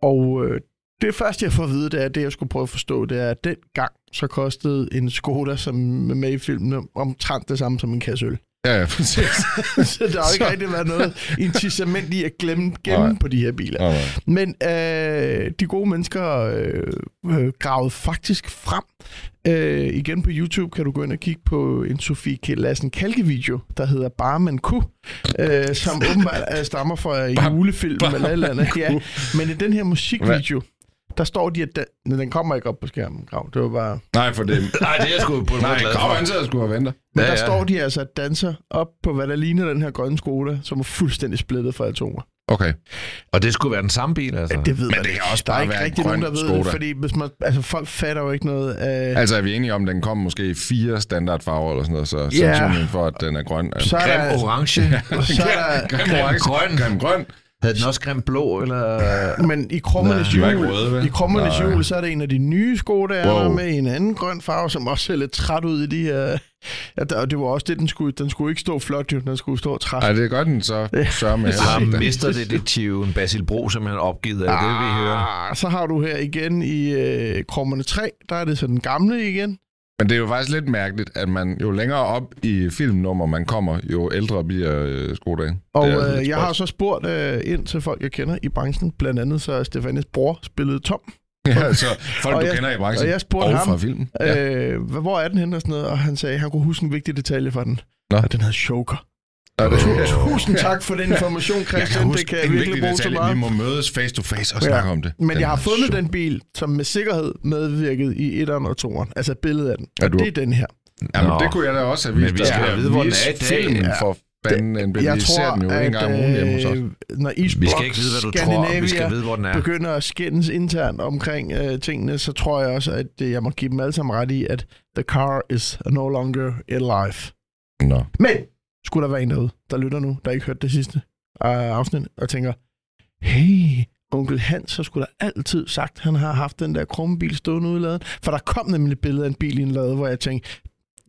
Og øh, det første, jeg får at vide, det er, det jeg skulle prøve at forstå, det er, at den gang så kostede en Skoda, som med i filmen, omtrent det samme som en kasse øl. Ja, ja, præcis. så der har ikke Så- rigtig været noget incitament i at glemme, gemme Nej. på de her biler. Nej. Men øh, de gode mennesker øh, øh, gravede faktisk frem. Øh, igen på YouTube kan du gå ind og kigge på en Sofie K. Lassen Kalke-video, der hedder Barman Ku, øh, som åbenbart øh, stammer fra en julefilm eller et eller andet. Ja, men i den her musikvideo, Der står de, at den, den kommer ikke op på skærmen, Grav. Det var bare... Nej, for det... Nej, det er jeg sgu på en Nej, Grav han sidder sgu og venter. Men Ja, ja, der ja. står de altså at danser op på, hvad der ligner den her grønne Skoda, som er fuldstændig splittet fra atomer. Okay. Og det skulle være den samme bil, altså. Det ved Men man det kan også Der er bare ikke være rigtig nogen, der grøn ved Skoda. det, fordi hvis man, altså, folk fatter jo ikke noget af... Altså er vi enige om, at den kommer måske i fire standardfarver eller sådan noget, så Ja. sandsynligheden for, at den er grøn. er- så er Grim der, orange. så er Grim orange. grøn. Grim grøn. Havde den også grim blå, eller... der, men i krummernes jul, røde, i krummernes Nej. jul, så er det en af de nye Skodaer Wow. med en anden grøn farve, som også ser lidt træt ud i de her... Ja, der- og det var også det, den skulle... Den skulle ikke stå flot, jo. Den skulle stå træt. Ej, det er godt, den så sørger med Har heller ikke. mesterdetektiven Basil Bro simpelthen opgivet? Er det det, vi hører? Ah, så har du her igen i øh, krummerne 3, der er det så den gamle igen. Men det er jo faktisk lidt mærkeligt, at man jo længere op i filmnummer man kommer, jo ældre bliver øh, Skodaen. Og altså øh, jeg har så spurgt øh, ind til folk, jeg kender i branchen. Blandt andet så er Stefanis bror spillet Tom. Ja, så folk, Og du jeg- kender i branchen. og jeg spurgte og ham, fra filmen. Ja. Øh, hvor er den henne og sådan noget? Og han sagde, at han kunne huske en vigtig detalje fra den. Nå. At den havde choker. Og det, Tusind tak for den information, jeg kan Christian. huske det kan jeg en virkelig bruge så detalje. meget. Vi må mødes face to face og Ja. snakke om det. Men Den jeg har er fundet sjov. den bil, som med sikkerhed medvirkede i 1'eren og 2'eren. Altså et billede af den. Ja, Og du- det er den her. Jamen, Nå. det kunne jeg da også have Men vist. vi dig. skal Jeg vide, hvor den er i dag. Filmen Ja. for fanden. En Jeg vi ser den jo en gang om ugen hjemme hos os. øh, når Eastblock Vi skal ikke vide, hvad du tror. Vi skal vide, hvor den er. begynder at skændes internt omkring øh, tingene, så tror jeg også, at øh, jeg må give dem alle sammen ret i, at the car is no longer alive. Nå. Men skulle der være en derude, der lytter nu, der ikke hørte det sidste øh, afsnit, og tænker, hey, onkel Hans har skulle da altid sagt, at han har haft den der krumme bil stående ude i laden. For der kom nemlig et billede af en bil i en lade, hvor jeg tænkte,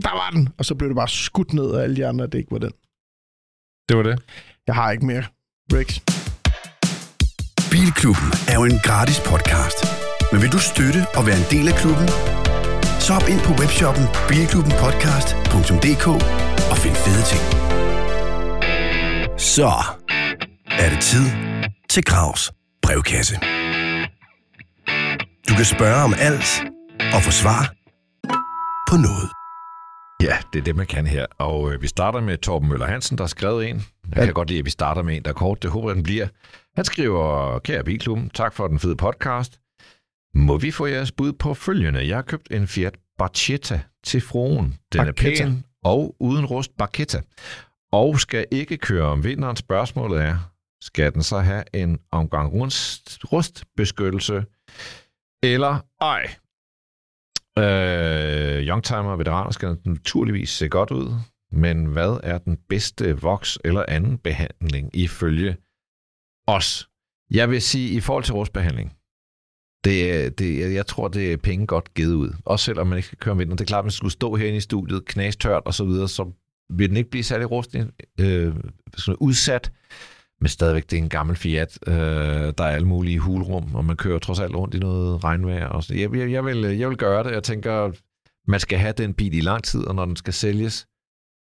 der var den! Og så blev det bare skudt ned af alle de andre, at det ikke var den. Det var det. Jeg har ikke mere. Rex. Bilklubben er jo en gratis podcast. Men vil du støtte og være en del af klubben? Så hop ind på webshoppen bilklubbenpodcast.dk og find fede ting. Så er det tid til Gravs brevkasse. Du kan spørge om alt og få svar på noget. Ja, det er det, man kan her. Og øh, vi starter med Torben Møller Hansen, der har skrevet en. Jeg kan godt lide, at vi starter med en, der er kort. Det håber jeg, den bliver. Han skriver, kære Bilklubben, tak for den fede podcast. Må vi få jeres bud på følgende? Jeg har købt en Fiat Barchetta til fruen. Den Barchetta. er pæn og uden rust Barketta, Og skal ikke køre om vinteren. Spørgsmålet er, skal den så have en omgang rust, rustbeskyttelse? Eller ej? Øh, youngtimer og veteraner skal naturligvis se godt ud, men hvad er den bedste voks eller anden behandling ifølge os? Jeg vil sige, i forhold til rustbehandling, det, det, jeg- tror, det er penge godt givet ud. Også selvom man ikke skal køre om vinteren. Det er klart, at man skulle stå herinde i studiet, knastørt og så videre, så vil den ikke blive særlig rustig, øh, hvad udsat. Men stadigvæk, det er en gammel Fiat. Øh, der er alle mulige hulrum, og man kører trods alt rundt i noget regnvejr. Og så. Jeg, jeg, jeg, vil, jeg vil gøre det. Jeg tænker, man skal have den bil i lang tid, og når den skal sælges,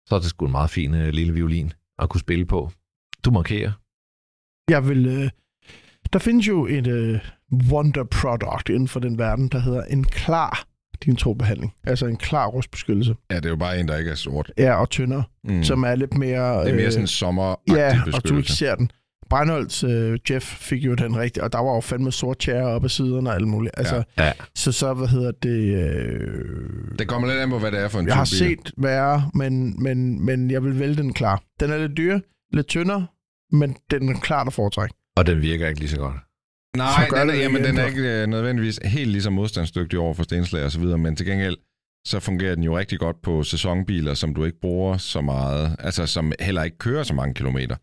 så er det sgu en meget fin øh, lille violin at kunne spille på. Du markerer. Jeg vil... Øh, der findes jo et øh, wonder product inden for den verden, der hedder en klar din behandling. Altså en klar rustbeskyttelse. Ja, det er jo bare en, der ikke er sort. Ja, og tyndere, Mm. som er lidt mere... det er mere øh, sådan en sommeragtig Ja, og du ikke ser den. Breinholds øh, Jeff fik jo den rigtige, og der var jo fandme sort tjære op ad siderne og alt muligt. Altså, Ja. Ja. Så så, hvad hedder det... Øh, Det kommer lidt an på, hvad det er for en jeg har bil. set værre, men, men, men jeg vil vælge den klar. Den er lidt dyr, lidt tyndere, men den er klart at foretrække. Og den virker ikke lige så godt. Nej, den, det er, jamen, den er ikke øh, nødvendigvis helt lige så modstandsdygtig over for stenslag og så videre, men til gengæld så fungerer den jo rigtig godt på sæsonbiler, som du ikke bruger så meget, altså som heller ikke kører så mange kilometer.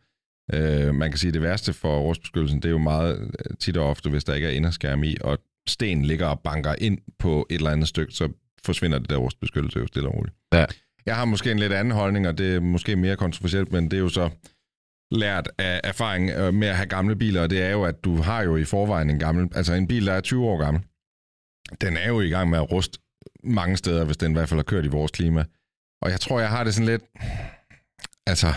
Øh, man kan sige, at det værste for rustbeskyttelsen, det er jo meget øh, tit og ofte, hvis der ikke er inderskærm i, og sten ligger og banker ind på et eller andet stykke, så forsvinder det der rustbeskyttelse jo stille og roligt. Ja. Jeg har måske en lidt anden holdning, og det er måske mere kontroversielt, men det er jo så lært af erfaring øh, med at have gamle biler, og det er jo, at du har jo i forvejen en gammel, altså en bil, der er 20 år gammel, den er jo i gang med at ruste mange steder, hvis den i hvert fald har kørt i vores klima. Og jeg tror, jeg har det sådan lidt, altså,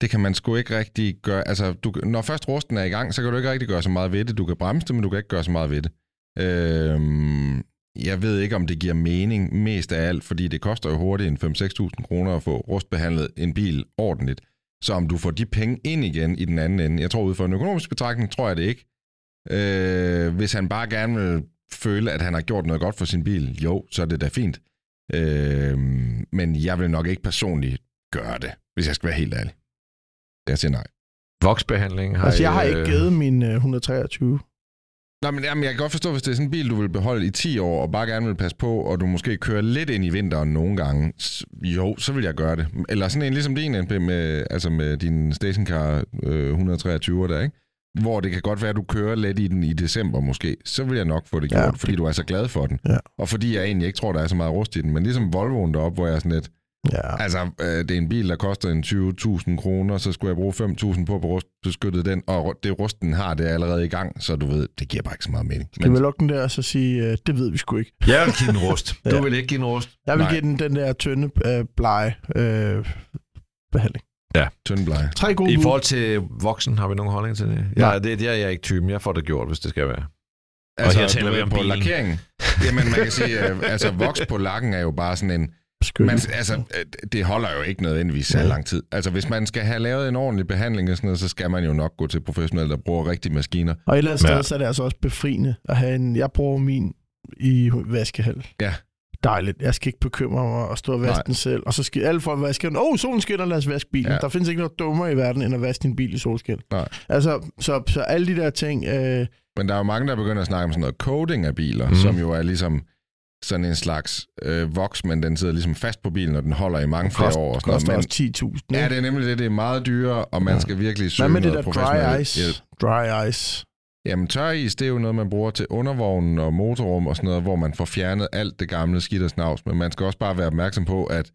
det kan man sgu ikke rigtig gøre, altså, du, når først rusten er i gang, så kan du ikke rigtig gøre så meget ved det. Du kan bremse det, men du kan ikke gøre så meget ved det. Øhm, jeg ved ikke, om det giver mening mest af alt, fordi det koster jo hurtigt en 5-6.000 kroner at få rustbehandlet en bil ordentligt. Så om du får de penge ind igen i den anden ende, jeg tror ud fra en økonomisk betragtning, tror jeg det ikke. Øh, hvis han bare gerne vil føle, at han har gjort noget godt for sin bil, jo, så er det da fint. Øh, men jeg vil nok ikke personligt gøre det, hvis jeg skal være helt ærlig. Jeg siger nej. Voksbehandling har Altså, jeg har ikke øh, givet min øh, 123. Nå, men jamen, jeg kan godt forstå, hvis det er sådan en bil, du vil beholde i 10 år, og bare gerne vil passe på, og du måske kører lidt ind i vinteren nogle gange, jo, så vil jeg gøre det. Eller sådan en ligesom din, MP, med, altså med din stationcar øh, 123 der, ikke? Hvor det kan godt være, at du kører lidt i den i december måske, så vil jeg nok få det gjort, ja, fordi du er så glad for den. Ja. Og fordi jeg egentlig ikke tror, der er så meget rust i den. Men ligesom Volvoen deroppe, hvor jeg er sådan lidt, Ja. altså øh, det er en bil, der koster en 20.000 kroner, så skulle jeg bruge 5.000 på at rustbeskytte den, og det rust, den har, det er allerede i gang, så du ved, det giver bare ikke så meget mening. Skal vi lukke den der og så sige, øh, det ved vi sgu ikke. Jeg vil give den rust. Du Ja. vil ikke give den rust. Jeg vil Nej. give den den der tynde, øh, blege øh, behandling. tyndbleje. Tre gode I forhold til voksen, har vi nogen holdning til det? Nej. Ja, det, det er jeg ikke typen. Jeg får det gjort, hvis det skal være. Altså, her taler vi om på bilen. lakeringen. Jamen, man kan sige, øh, altså voks på lakken er jo bare sådan en... Beskytte. Man, altså, øh, det holder jo ikke nødvendigvis så Nej. lang tid. Altså, hvis man skal have lavet en ordentlig behandling og sådan noget, så skal man jo nok gå til professionelle, der bruger rigtige maskiner. Og et eller andet Ja. sted, så er det altså også befriende at have en... Jeg bruger min i vaskehal. Ja. Dejligt. Jeg skal ikke bekymre mig og stå og vaske Nej. den selv. Og så skal alle folk vaske den. Åh, oh, solen skinner, lad os vaske bilen. Ja. Ja. Der findes ikke noget dummere i verden, end at vaske din bil i solskin. Nej. Altså, så, så alle de der ting... Øh, Men der er jo mange, der begynder at snakke om sådan noget coating af biler, mm. som jo er ligesom sådan en slags øh, voks, men den sidder ligesom fast på bilen, og den holder i mange flere kost, år. Og sådan koster noget. også 10.000. Men, ja, det er nemlig det. Det er meget dyrere, og man Ja. skal virkelig Hvad søge med det noget der professionel dry ice? hjælp. Dry ice. Jamen tøris, det er jo noget, man bruger til undervognen og motorrum og sådan noget, hvor man får fjernet alt det gamle skidt og snavs. Men man skal også bare være opmærksom på, at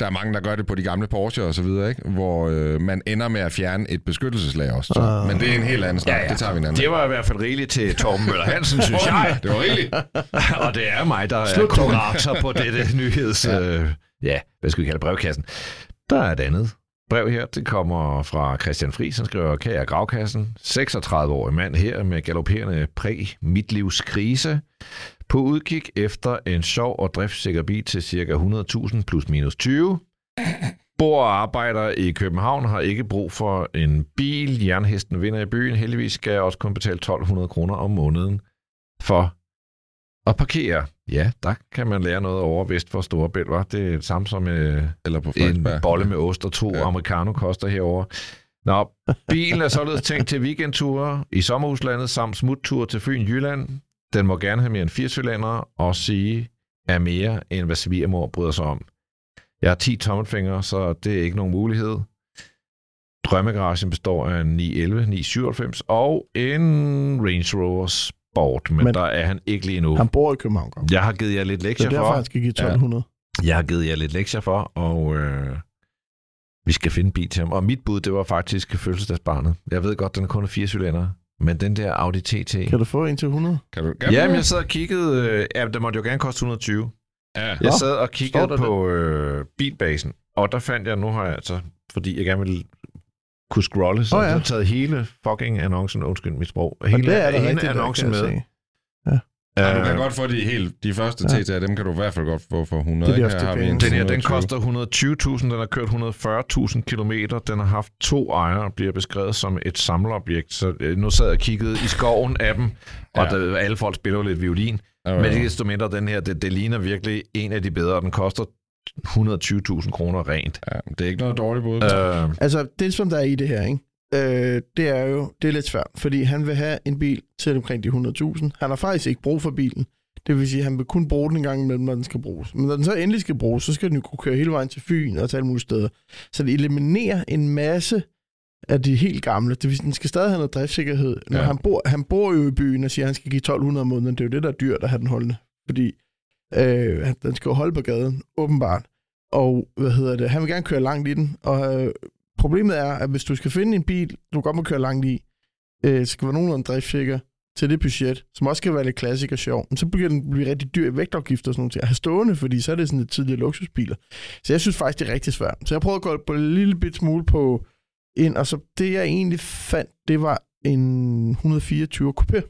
der er mange, der gør det på de gamle Porsche og så videre, ikke? hvor øh, man ender med at fjerne et beskyttelseslag også. Så. Ah. Men det er en helt anden snak. Ja, ja. Det tager vi en anden. Det var i hvert fald rigeligt til Torben Møller Hansen, synes jeg. det var rigeligt. Og det er mig, der er Slut, Torben. kurator på dette nyheds... Ja. Øh, ja, hvad skal vi kalde brevkassen. Der er et andet brev her. Det kommer fra Christian Friis, han skriver, Kære Gravkassen, 36-årig mand her med galopperende præ-midtlivskrise, på udkig efter en sjov og driftssikker bil til ca. 100.000 plus minus 20. Bor og arbejder i København, har ikke brug for en bil. Jernhesten vinder i byen. Heldigvis skal jeg også kun betale 1200 kroner om måneden for at parkere. Ja, der kan man lære noget over vest for Storebælt, var Det er det samme som øh, Eller på en bolle med ost og to ja. americano koster herover. Nå, bilen er således tænkt til weekendture i sommerhuslandet samt smuttur til Fyn Jylland. Den må gerne have mere end fire cylindre og sige er mere, end hvad svigermor bryder sig om. Jeg har 10 tommelfingre, så det er ikke nogen mulighed. Drømmegaragen består af en 911, 997 og en Range Rover Sport, men, men der er han ikke lige nu. Han bor i København. Kom. Jeg har givet jer lidt Det lektier er derfor, for. han skal give 1200. Jeg har givet jer lidt lektier for, og øh, vi skal finde bil til ham. Og mit bud, det var faktisk fødselsdagsbarnet. Jeg ved godt, den er kun er fire cylinder, men den der Audi TT... Kan du få en til 100? Kan du, kan Ja, du men det? jeg sad og kiggede... Øh, ja, den måtte jo gerne koste 120. Ja. Jeg sad og kiggede på øh, bilbasen, og der fandt jeg, nu har jeg altså, fordi jeg gerne vil kunne scrolle, så oh, ja. jeg har taget hele fucking annoncen, undskyld mit sprog, hele, Men det er der hele rigtigt, annoncen med. se. Ja, du kan godt få de, helt, de første Ja. TT'er, dem kan du i hvert fald godt få for 100. Det er de Her har vi. Den her, den 120. koster 120.000, den har kørt 140.000 kilometer, den har haft to ejere og bliver beskrevet som et samlerobjekt. Så øh, nu sad jeg og kiggede i skoven af dem, og Ja. der, alle folk spiller lidt violin. Ja, Men ja. ikke desto mindre, den her, det, det ligner virkelig en af de bedre, og den koster 120.000 kroner rent. Ja, det er ikke noget dårligt bud. Øh, Altså, det som der er i det her, ikke? Øh, det er jo det er lidt svært, fordi han vil have en bil til omkring de 100.000. Han har faktisk ikke brug for bilen. Det vil sige, at han vil kun bruge den en gang imellem, når den skal bruges. Men når den så endelig skal bruges, så skal den jo kunne køre hele vejen til Fyn og til alle mulige steder. Så det eliminerer en masse af de helt gamle. Det vil sige, den skal stadig have noget driftssikkerhed. Når Ja. han, bor, han bor jo i byen og siger, at han skal give 1200 om måneden. Det er jo det, der er dyrt at have den holdende. Fordi øh, han- den skal jo holde på gaden, åbenbart. Og hvad hedder det? Han vil gerne køre langt i den. Og øh, problemet er, at hvis du skal finde en bil, du godt må køre langt i, øh, skal være nogenlunde driftssikker til det budget, som også skal være lidt klassik og sjov, men så begynder den at blive rigtig dyr i vægtafgifter og sådan noget til at have stående, fordi så er det sådan lidt tidligere luksusbiler. Så jeg synes faktisk, det er rigtig svært. Så jeg prøvede at gå på en lille bit smule på ind, og så det jeg egentlig fandt, det var en 124 Coupé.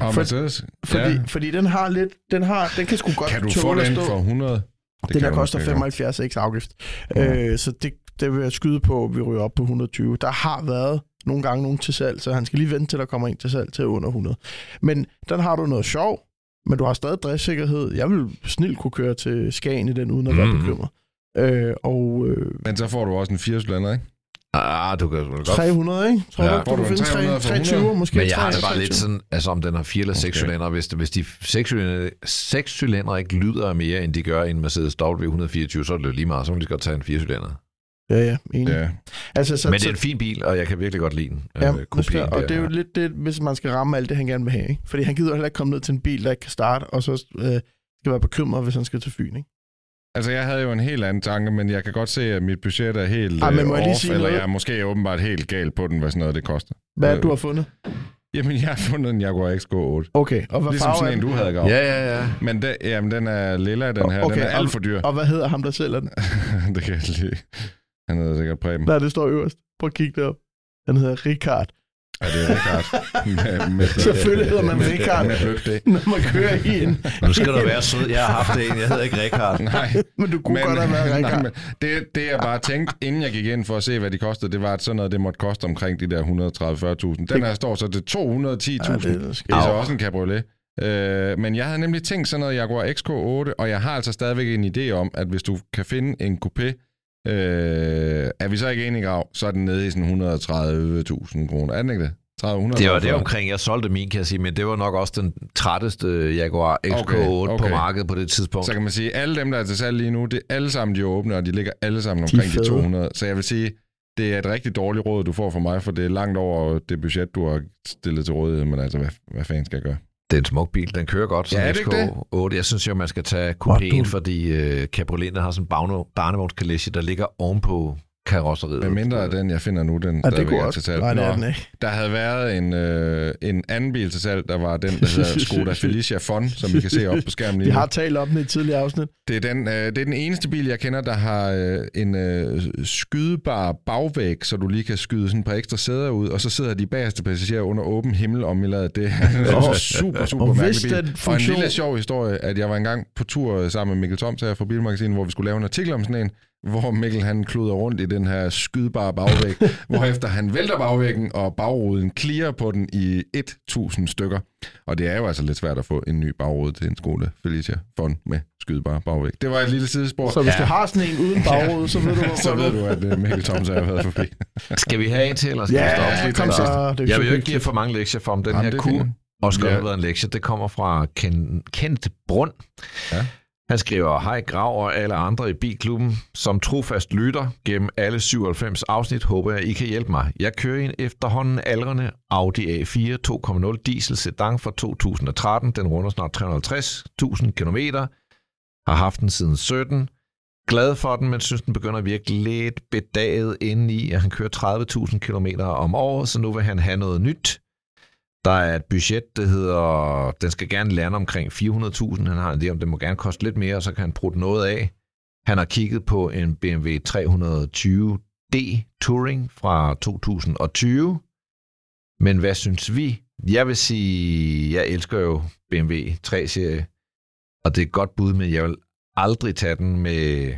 Og for- Mercedes. Fordi, ja. fordi den har lidt, den har, den kan sgu godt Kan du få at den stå. for 100? Det kan der koster måske godt. 75 ikke afgift. Ja. Øh, så det, det vil jeg skyde på, at vi ryger op på 120. Der har været nogle gange nogen til salg, så han skal lige vente til, der kommer en til salg til under 100. Men den har du noget sjov, men du har stadig driftssikkerhed. Jeg vil snilt kunne køre til Skagen i den, uden at være Mhm. bekymret. Øh, og øh, Men så får du også en 4 ikke? Ah, du kan jo godt... 300, ikke? Tror Ja, du, får du, du finde 300 for 320, måske Men jeg har det 323. bare lidt sådan, altså om den har fire eller seks Okay. cylinder. Hvis, hvis de seks cylinder, seks cylinder ikke lyder mere, end de gør i en Mercedes W124, så er det jo lige meget. Så må de godt tage en fire cylinder. Ja, ja, enig. Ja. Altså, så, Men det er en fin bil, og jeg kan virkelig godt lide den. Ja, Øh, skal, og det er jo lidt det, hvis man skal ramme alt det, han gerne vil have. Ikke? Fordi han gider heller ikke komme ned til en bil, der ikke kan starte, og så øh, skal være bekymret, hvis han skal til Fyn. Ikke? Altså, jeg havde jo en helt anden tanke, men jeg kan godt se, at mit budget er helt Ej, men øh, må jeg lige off, sige eller noget? jeg er måske åbenbart helt gal på den, hvad sådan noget det koster. Hvad er Øh, du har fundet? Jamen, jeg har fundet en Jaguar XK8. Okay, og hvad Ligesom farve er sådan en, du havde gav. Ja, ja, ja. Men den, jamen, den er lilla, den her. Okay, den er alt og- for dyr. Og hvad hedder ham, der sælger den? det kan jeg lige. Han hedder sikkert Preben. Nej, det står øverst. Prøv at kigge derop. Han hedder Richard. Ja, det er Richard. med, med, Selvfølgelig hedder man Richard. Med det. Når man kører i en... Nu skal du være sød. Jeg har haft en. Jeg hedder ikke Richard. Nej, Men du kunne godt have været nej, Richard. men det, det jeg bare tænkte, inden jeg gik ind for at se, hvad de kostede, det var, at sådan noget, det måtte koste omkring de der 130-40.000. Den her står så til 210.000. Ja, det, det er det er så også en cabriolet. Øh, men jeg havde nemlig tænkt sådan noget Jaguar XK8, og jeg har altså stadigvæk en idé om, at hvis du kan finde en coupé, øh, er vi så ikke enige, Grav, så er den nede i sådan 130.000 kroner. Er den ikke det? 30, 100, Det var det omkring, jeg solgte min, kan jeg sige, men det var nok også den trætteste Jaguar XK8 Okay, okay. på markedet på det tidspunkt. Så kan man sige, at alle dem, der er til salg lige nu, det er alle sammen de er åbne, og de ligger alle sammen De omkring de, fede. 200. Så jeg vil sige, det er et rigtig dårligt råd, du får fra mig, for det er langt over det budget, du har stillet til rådighed. Men altså, hvad, hvad fanden skal jeg gøre? Det er en smuk bil. Den kører godt som Ja, er det ikke XK8. Jeg synes jo, man skal tage kupéen, dumt. fordi øh, Cabrioleten har sådan en barnevognskalesje, der ligger ovenpå karosseriet. Hvad mindre af den, jeg finder nu, den Ja, det stadigvæk kunne er også. til salg. Nej, det er den ikke. Der havde været en, øh, en anden bil til salg, der var den, der hedder Skoda Felicia Fon, som vi kan se op på skærmen Vi lige nu. har talt om den i et tidligere afsnit. Det er, den, øh, det er den eneste bil, jeg kender, der har øh, en øh, skydebar bagvæg, så du lige kan skyde sådan et par ekstra sæder ud, og så sidder de bagerste passagerer under åben himmel om i ladet. Det er en super, super Og mærkelig bil. den Og en funktion- lille sjov historie, at jeg var engang på tur sammen med Mikkel Toms her fra Bilmagasinet, hvor vi skulle lave en artikel om sådan en, hvor Mikkel han kluder rundt i den her skydbare bagvæg, hvorefter han vælter bagvæggen, og bagruden clear på den i 1000 stykker. Og det er jo altså lidt svært at få en ny bagrude til en skole, Felicia Fond med skydbare bagvæg. Det var et lille sidespor. Så hvis du har sådan en uden bagrude, så ved du, hvor så ved du, at uh, Mikkel Thoms har været forbi. Skal vi have en til, eller skal Ja, vi stoppe? kom så. Det er Jeg vil jo ikke give for mange lektier for, om den Jamen, her det er kunne også godt Ja. have været en lektie. Det kommer fra Ken, Kent Brund. Ja. Han skriver, hej Grav og alle andre i Bilklubben. Som trofast lytter gennem alle 97 afsnit, håber jeg, I kan hjælpe mig. Jeg kører i en efterhånden aldrende Audi A4 2.0 diesel sedan fra 2013. Den runder snart 350.000 km. Har haft den siden 17. Glad for den, men synes, den begynder at virke lidt bedaget indeni, at han kører 30.000 km om året, så nu vil han have noget nyt. Der er et budget, der hedder, den skal gerne lande omkring 400.000. Han har en idé om, det må gerne koste lidt mere, så kan han bruge noget af. Han har kigget på en BMW 320D Touring fra 2020. Men hvad synes vi? Jeg vil sige, jeg elsker jo BMW 3-serie, og det er et godt bud, men jeg vil aldrig tage den med,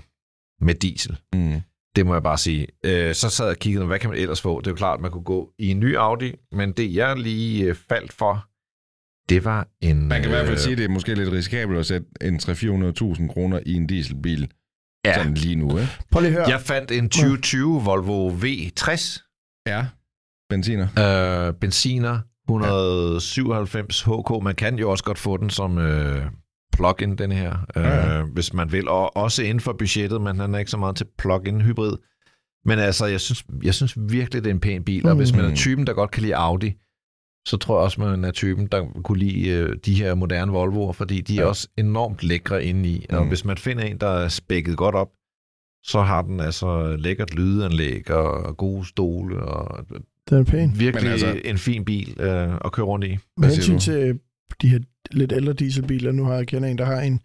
med diesel. Mm. Det må jeg bare sige. Øh, så sad jeg og kiggede, hvad kan man ellers få? Det er jo klart, at man kunne gå i en ny Audi, men det jeg lige øh, faldt for, det var en... Man kan i hvert fald øh, sige, at det er måske lidt risikabelt at sætte en 300-400.000 kroner i en dieselbil. Ja. Sådan lige nu, ikke? Prøv lige at høre. Jeg fandt en 2020 Volvo V60 Ja. Benziner. øh, benziner, 197 HK. Man kan jo også godt få den som øh, plug-in, den her, øh, Ja, ja. hvis man vil. Og også inden for budgettet, men han er ikke så meget til plug-in hybrid. Men altså, jeg synes, jeg synes virkelig, det er en pæn bil. Og hvis man er Mm. typen, der godt kan lide Audi, så tror jeg også, man er typen, der kunne lide øh, de her moderne Volvoer, fordi de er Ja. også enormt lækre indeni. Og Mm. hvis man finder en, der er spækket godt op, så har den altså lækkert lydanlæg og gode stole og Den er pæn. virkelig Men altså, en fin bil øh, at køre rundt i. Med hensyn du? til de her lidt ældre dieselbiler, nu har jeg kendt en, der har en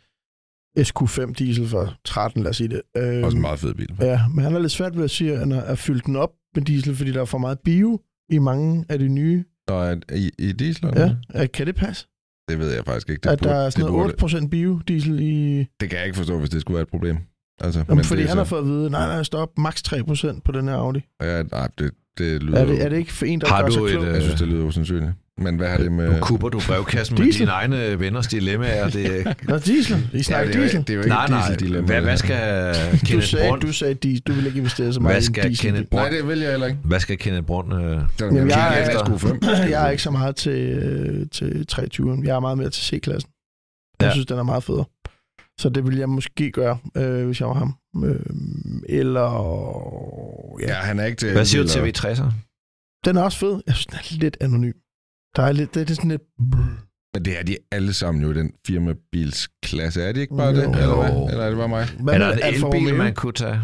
SQ5 diesel fra 13, lad os sige det. Øhm, Også en meget fed bil. Ja, men han er lidt svært ved at sige, at han har er fyldt den op med diesel, fordi der er for meget bio i mange af de nye. Og at, i, i diesel? Ja, ja kan det passe? Det ved jeg faktisk ikke. Det, at der er sådan burde, noget 8% biodiesel i... det kan jeg ikke forstå, hvis det skulle være et problem. Altså, Jamen, fordi det er han har så- fået at vide, nej, nej, stop, maks 3% på den her Audi. Ja, nej, det, det lyder... Er det, er det ikke for en, der Har du sig et, klog? øh, Jeg synes, det lyder usandsynligt. Men hvad har det med... Nu kupper du brevkassen med dine egne venners dilemmaer. Det, Nå, diesel. I snakker det er jo- diesel. Det er jo ikke nej, nej. dieseldilemma, Hvad, det hvad skal Du Kenneth sagde, Brun... du sagde diesel. Du vil ikke investere så meget Hvad i skal diesel. Kenneth Nej, Brun... det vil jeg heller ikke. Hvad skal Kenneth Brun... Øh, Jamen, jeg jeg er- efter skue 5. Jeg er ikke så meget til, øh, til 23'eren. Jeg er meget mere til C-klassen. Jeg Ja. synes, den er meget federe. Så det ville jeg måske gøre, øh, hvis jeg var ham. Øh, eller... Ja, Ja. han er ikke til... hvad siger du til V60'er? Den er også fed. Jeg synes, den er lidt anonym. Der er lidt, det, er sådan lidt... Men det er de alle sammen jo i den firmabilsklasse. Er de ikke bare Jo. det? Eller hvad? Eller er det bare mig? Hvad Er der en Alfa elbil, Romeo? man kunne tage?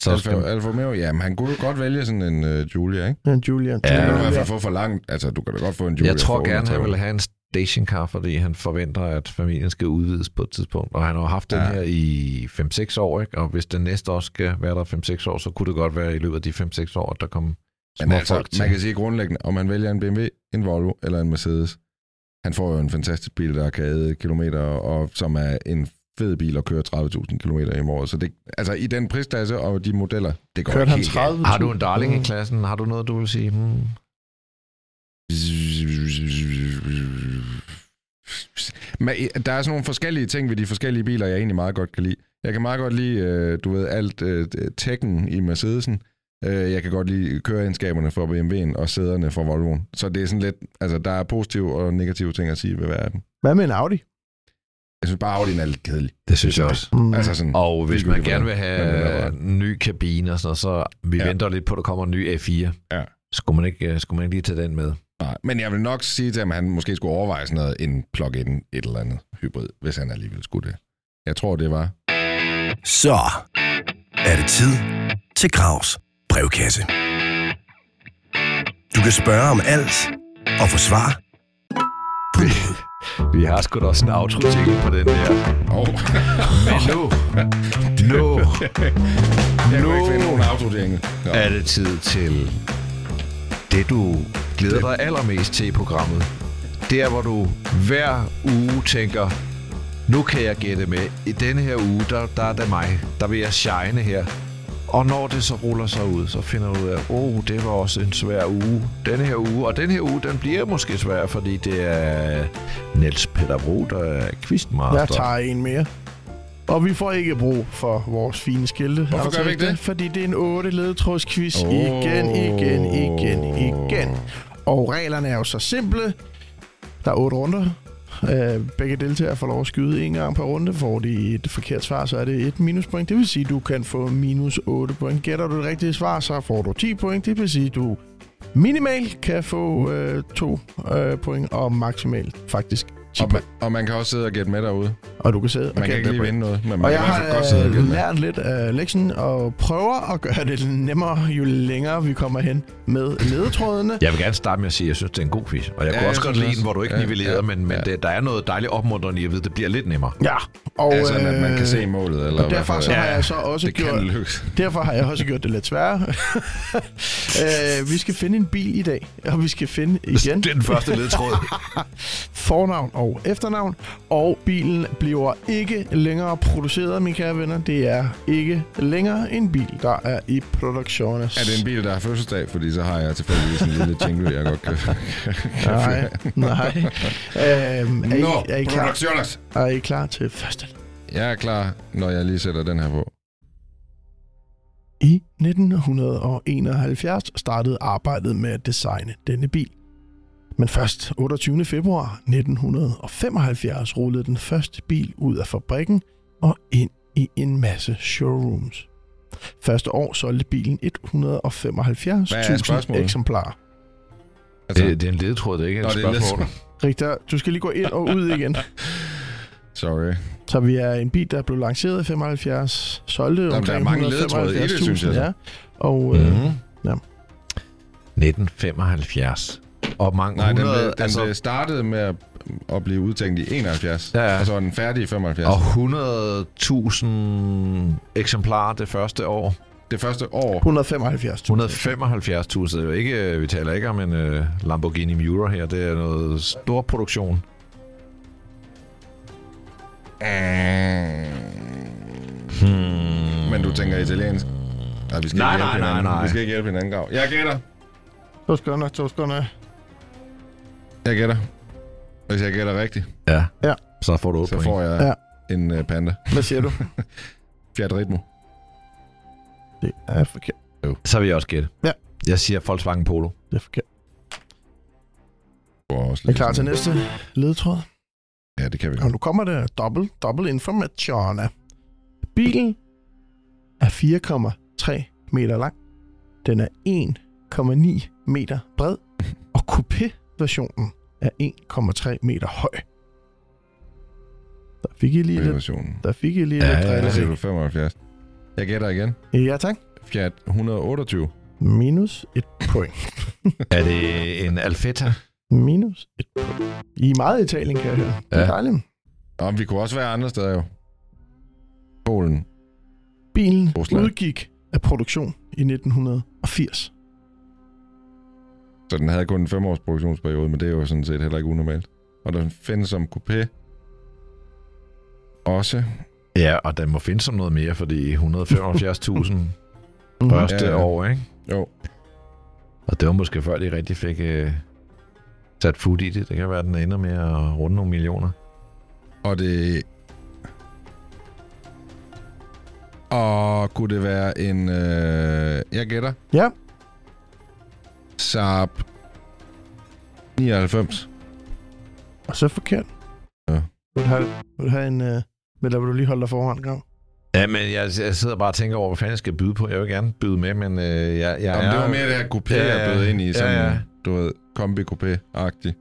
Så Alfa. Alfa Romeo? Jamen, han kunne jo godt vælge sådan en uh, Julia, ikke? Ja, Julian. Ja, Ja, du kan i Julia. hvert fald få for langt. Altså, du kan da godt få en Julia Jeg tror gerne, han 30. vil have en stationcar, fordi han forventer, at familien skal udvides på et tidspunkt. Og han har haft den Ja. her i 5-6 år, ikke? Og hvis den næste også skal være der 5-6 år, så kunne det godt være i løbet af de 5-6 år, at der kom Men altså, folk man kan sige grundlæggende, om man vælger en BMW, en Volvo eller en Mercedes, han får jo en fantastisk bil, der kan æde kilometer, og som er en fed bil at køre 30.000 km i året. Så det, altså i den prisklasse og de modeller, det går Kørte ikke han helt 30? Har du en darling i klassen? Har du noget, du vil sige? Hmm. Men øh, der er sådan nogle forskellige ting ved de forskellige biler, jeg egentlig meget godt kan lide. Jeg kan meget godt lide, øh, du ved, alt øh, tekken i Mercedesen. Øh, Jeg kan godt lide køreegenskaberne for BMW'en og sæderne for Volvoen. Så det er sådan lidt, altså der er positive og negative ting at sige ved verden. Hvad med en Audi? Jeg synes bare, Audi'en er lidt kedelig. Det synes jeg også. Mm. Altså sådan, Og hvis man gerne vil have en ny kabine og sådan noget, så vi Ja. venter lidt på, at der kommer en ny A4. Ja. Skulle man ikke, øh, skulle man ikke lige tage den med? Nej, men jeg vil nok sige til ham, at han måske skulle overveje sådan noget, en plug-in et eller andet hybrid, hvis han alligevel skulle det. Jeg tror, det var. Så er det tid til Gravs brevkasse. Du kan spørge om alt og få svar på noget. Vi har sgu da også en outro på den der. Oh, Men nu, nu autodænge. er det tid til det, du glæder dig allermest til i programmet. Det er, hvor du hver uge tænker, nu kan jeg gætte med. I denne her uge, der, der er det mig. Der vil jeg shine her. Og når det så ruller sig ud, så finder du ud af, åh, oh, det var også en svær uge. Denne her uge, og den her uge, den bliver måske svær, fordi det er Niels Peter Bro, der er quizmaster. Jeg tager en mere. Og vi får ikke brug for vores fine skilte. Hvorfor gør vi ikke det? Fordi det er en 8 ledetrådsquiz Åh. igen, igen, igen, igen. Og reglerne er jo så simple. Der er otte runder. Øh, begge deltagere får lov at skyde en gang per runde. Får de et forkert svar, så er det et minuspoint. Det vil sige, at du kan få minus 8 point. Gætter du det rigtige svar, så får du 10 point. Det vil sige, at du minimalt kan få øh, 2 øh, point, og maksimalt faktisk og man, og man kan også sidde og gætte med derude. Og du kan sidde og Man kan ikke lige vinde noget, men man Og kan jeg hvert fald godt sidde og har gætte øh, med. lært lidt af lektionen og prøver at gøre det nemmere, jo længere vi kommer hen med ledetrådene. Jeg vil gerne starte med at sige, at jeg synes, det er en god quiz. Og jeg Ja, kunne jeg også godt lide den, hvor du ikke Ja, nivellerede, ja, men, men ja. det, der er noget dejligt opmuntrende i at vide, at det bliver lidt nemmere. Ja, og, Ja, sådan at man kan øh, se målet. Eller og derfor hvad så for- har jeg så også det gjort, kan derfor har jeg også gjort det lidt sværere. øh, vi skal finde en bil i dag, og vi skal finde igen Det er den første ledtråd. fornavn og efternavn, og bilen bliver ikke længere produceret, mine kære venner. Det er ikke længere en bil, der er i produktionen. Er det en bil, der har fødselsdag? Fordi så har jeg tilfældigvis en lille jingle, jeg godt kan, Nej, nej. Øhm, er, I, Nå, er, I klar, er I klar til første? Jeg er klar, når jeg lige sætter den her på. I 1971 startede arbejdet med at designe denne bil. Men først 28. februar 1975 rullede den første bil ud af fabrikken og ind i en masse showrooms. Første år solgte bilen Hvad er 175.000 spørgsmålet? eksemplarer. Altså, Det, det er en ledtråd, det er ikke et Nå, er spørgsmål. Rigtig, du skal lige gå ind og ud igen. sorry. Så vi er en bil, der blev lanceret i 75, solgte der er omkring mange ledetråde i det, synes jeg så. Ja. Og øh, Mm-hmm. Ja. 1975. Og mange Nej, den, 100, blev, den altså, blev startet med at, at blive udtænkt i 71, Ja, ja. og så var den færdig i 75. og 100.000 eksemplarer det første år. Det første år, 175. 175.000. Det er jo ikke, vi taler ikke om en uh, Lamborghini Miura her. Det er noget stor produktion. men du tænker italiensk. Nej, vi skal Nej, ikke nej, nej, nej. Vi skal ikke hjælpe hinanden, Grav. Jeg gætter. To sekunder, to sekunder. Jeg gætter. Hvis jeg gætter rigtigt, Ja. Ja. Så får du 8 så point. får jeg Ja. en uh, panda. Hvad siger du? Fiat Ritmo. Det er forkert. Så vil jeg også gætte. Ja. Jeg siger Volkswagen Polo. Det er forkert. Får også Er I lidt klar til sådan- næste ledtråd? Ja, det kan vi Og godt. nu kommer det dobbelt, dobbelt information. Bilen er 4,3 meter lang. Den er 1,9 meter bred. Og coupé-versionen er 1,3 meter høj. Der fik I lige lidt, Versionen. der fik I lige Ja, lidt ja, ja. Drilleri. du? 75. Jeg gætter igen. Ja, tak. Fiat 128. Minus et point. Er det en Alfetta? Minus et point. I er meget i Italien, kan jeg høre. Det er Ja. dejligt. Og vi kunne også være andre steder jo. Polen. Bilen Rusland. udgik af produktion i 1980. Så den havde kun en fem års produktionsperiode, men det er jo sådan set heller ikke unormalt. Og den findes som coupé. Også. Ja, og den må finde som noget mere, fordi 175.000 Mhm. første Ja, ja. år, ikke? Jo. Og det var måske før, de rigtig fik øh, sat fod i det. Det kan være, at den ender med at runde nogle millioner. Og det... Og kunne det være en... Øh, jeg gætter. Ja, Saab 99. og så forkert. Ja. Vil du have, vil du have en... Øh, eller vil du lige holde dig foran, Grav? Ja, men jeg, jeg sidder bare og tænker over, hvad fanden jeg skal byde på. Jeg vil gerne byde med, men øh, jeg, jeg Jamen, er... det var mere det her coupé, Ja, ja, ja. jeg bød ind i. Ja, Sådan, ja. du ved, kombi coupé-agtig.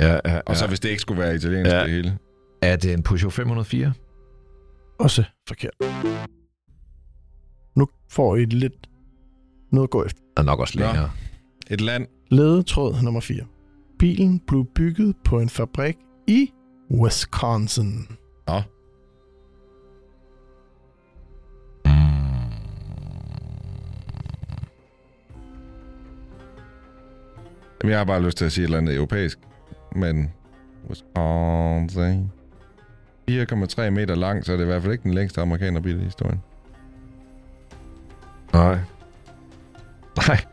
Ja, ja, Og så ja. hvis det ikke skulle være italiensk Ja. det hele. Er det en Peugeot 504? Også forkert. Nu får I lidt noget at gå efter. Er nok også længere. Et land. Ledetråd nummer 4. Bilen blev bygget på en fabrik i Wisconsin. Nå. Jamen, jeg har bare lyst til at sige et eller andet europæisk. Men Wisconsin. 4,3 meter lang, så er det i hvert fald ikke den længste amerikanerbil i historien. Nej. Nej.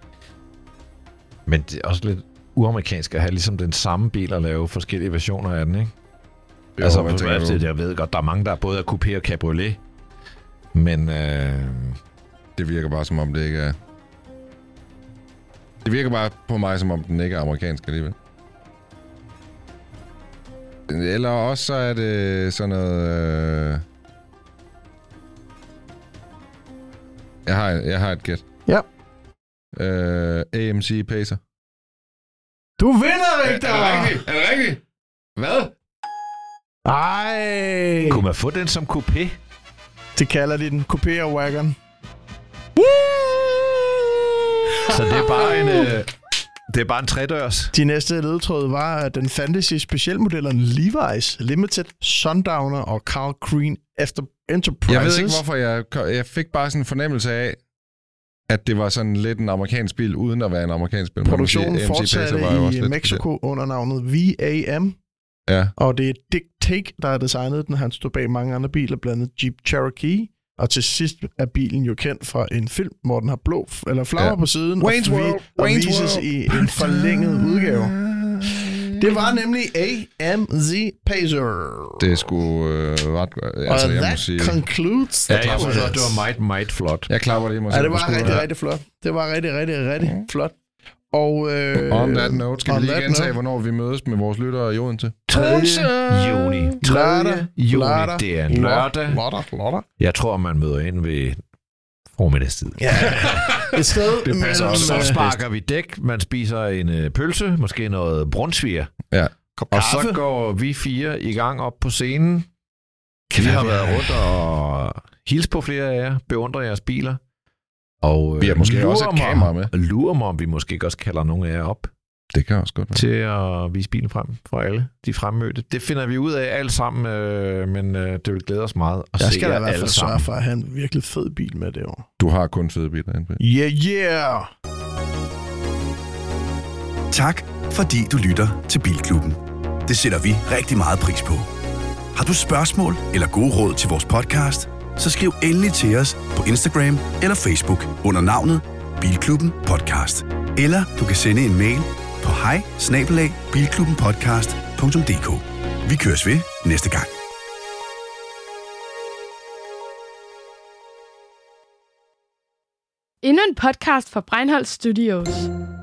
Men det er også lidt uamerikansk at have ligesom den samme bil og lave forskellige versioner af den, ikke? Jo, altså, for, tænker du? jeg ved godt, der er mange, der er både er coupé og cabriolet. Men øh, Det virker bare som om det ikke er... Det virker bare på mig, som om den ikke er amerikansk alligevel. Eller også så er det sådan noget... Øh... Jeg, har, jeg har et gæt. Øh, AMC Pacer. Du vinder, Victor! Er det rigtigt? Hvad? Ej! kunne man få den som coupé? Det kalder de den Coupé og Wagon. Så det er bare en, øh, det er bare en tredørs. De næste ledetråd var, at den fandtes i specialmodellerne Levi's, Limited, Sundowner og Carl Green efter Enterprises. Jeg ved ikke, hvorfor jeg... Jeg fik bare sådan en fornemmelse af, at det var sådan lidt en amerikansk bil, uden at være en amerikansk bil. Produktionen Pacer fortsatte var i Mexico under navnet VAM. Ja. og det er Dick Take, der har designet den. Han stod bag mange andre biler, blandt andet Jeep Cherokee. Og til sidst er bilen jo kendt fra en film, hvor den har blå eller flammer Ja. på siden Wayne's og, World, og Wayne's vises World. i en forlænget udgave. Det var nemlig AMZ Pacer. Det er sgu øh, ret godt. og Altså, jeg må that sige... concludes Ja, jeg også, det var meget, meget flot. Jeg klapper lige mig Ja, selv det var rigtig, rigtig flot. Det var rigtig, rigtig, rigtig flot. Og øh, On that note, skal vi lige gentage, note. hvornår vi mødes med vores lyttere i Odense? 3. juni. 3. Lørdag, juni, lørdag, det er en lørdag. Lørdag, lørdag. Jeg tror, man møder ind ved formiddagstid. Ja. Et sted Det passer mellem, også. Så øh, sparker vi dæk, man spiser en øh, pølse, måske noget brunsviger, Ja. kop og kaffe. så går vi fire i gang op på scenen. Kan vi være, har vi været rundt og hilst på flere af jer, beundrer jeres biler. Og øh, Vi har måske lurer også et kamera med. Lurer mig, om vi måske også kalder nogle af jer op Det kan også godt være. til at vise bilen frem for alle de fremmødte. Det finder vi ud af alt sammen, øh, men øh, det vil glæde os meget at Jeg se skal da jer i hvert alle fald sammen. sørge for at have en virkelig fed bil med det år. Du har kun fede biler på. Yeah, yeah! Tak, fordi du lytter til Bilklubben. Det sætter vi rigtig meget pris på. Har du spørgsmål eller gode råd til vores podcast, så skriv endelig til os på Instagram eller Facebook under navnet Bilklubben Podcast. Eller du kan sende en mail på hej Vi køres ved næste gang. Endnu en podcast fra Breinholt Studios.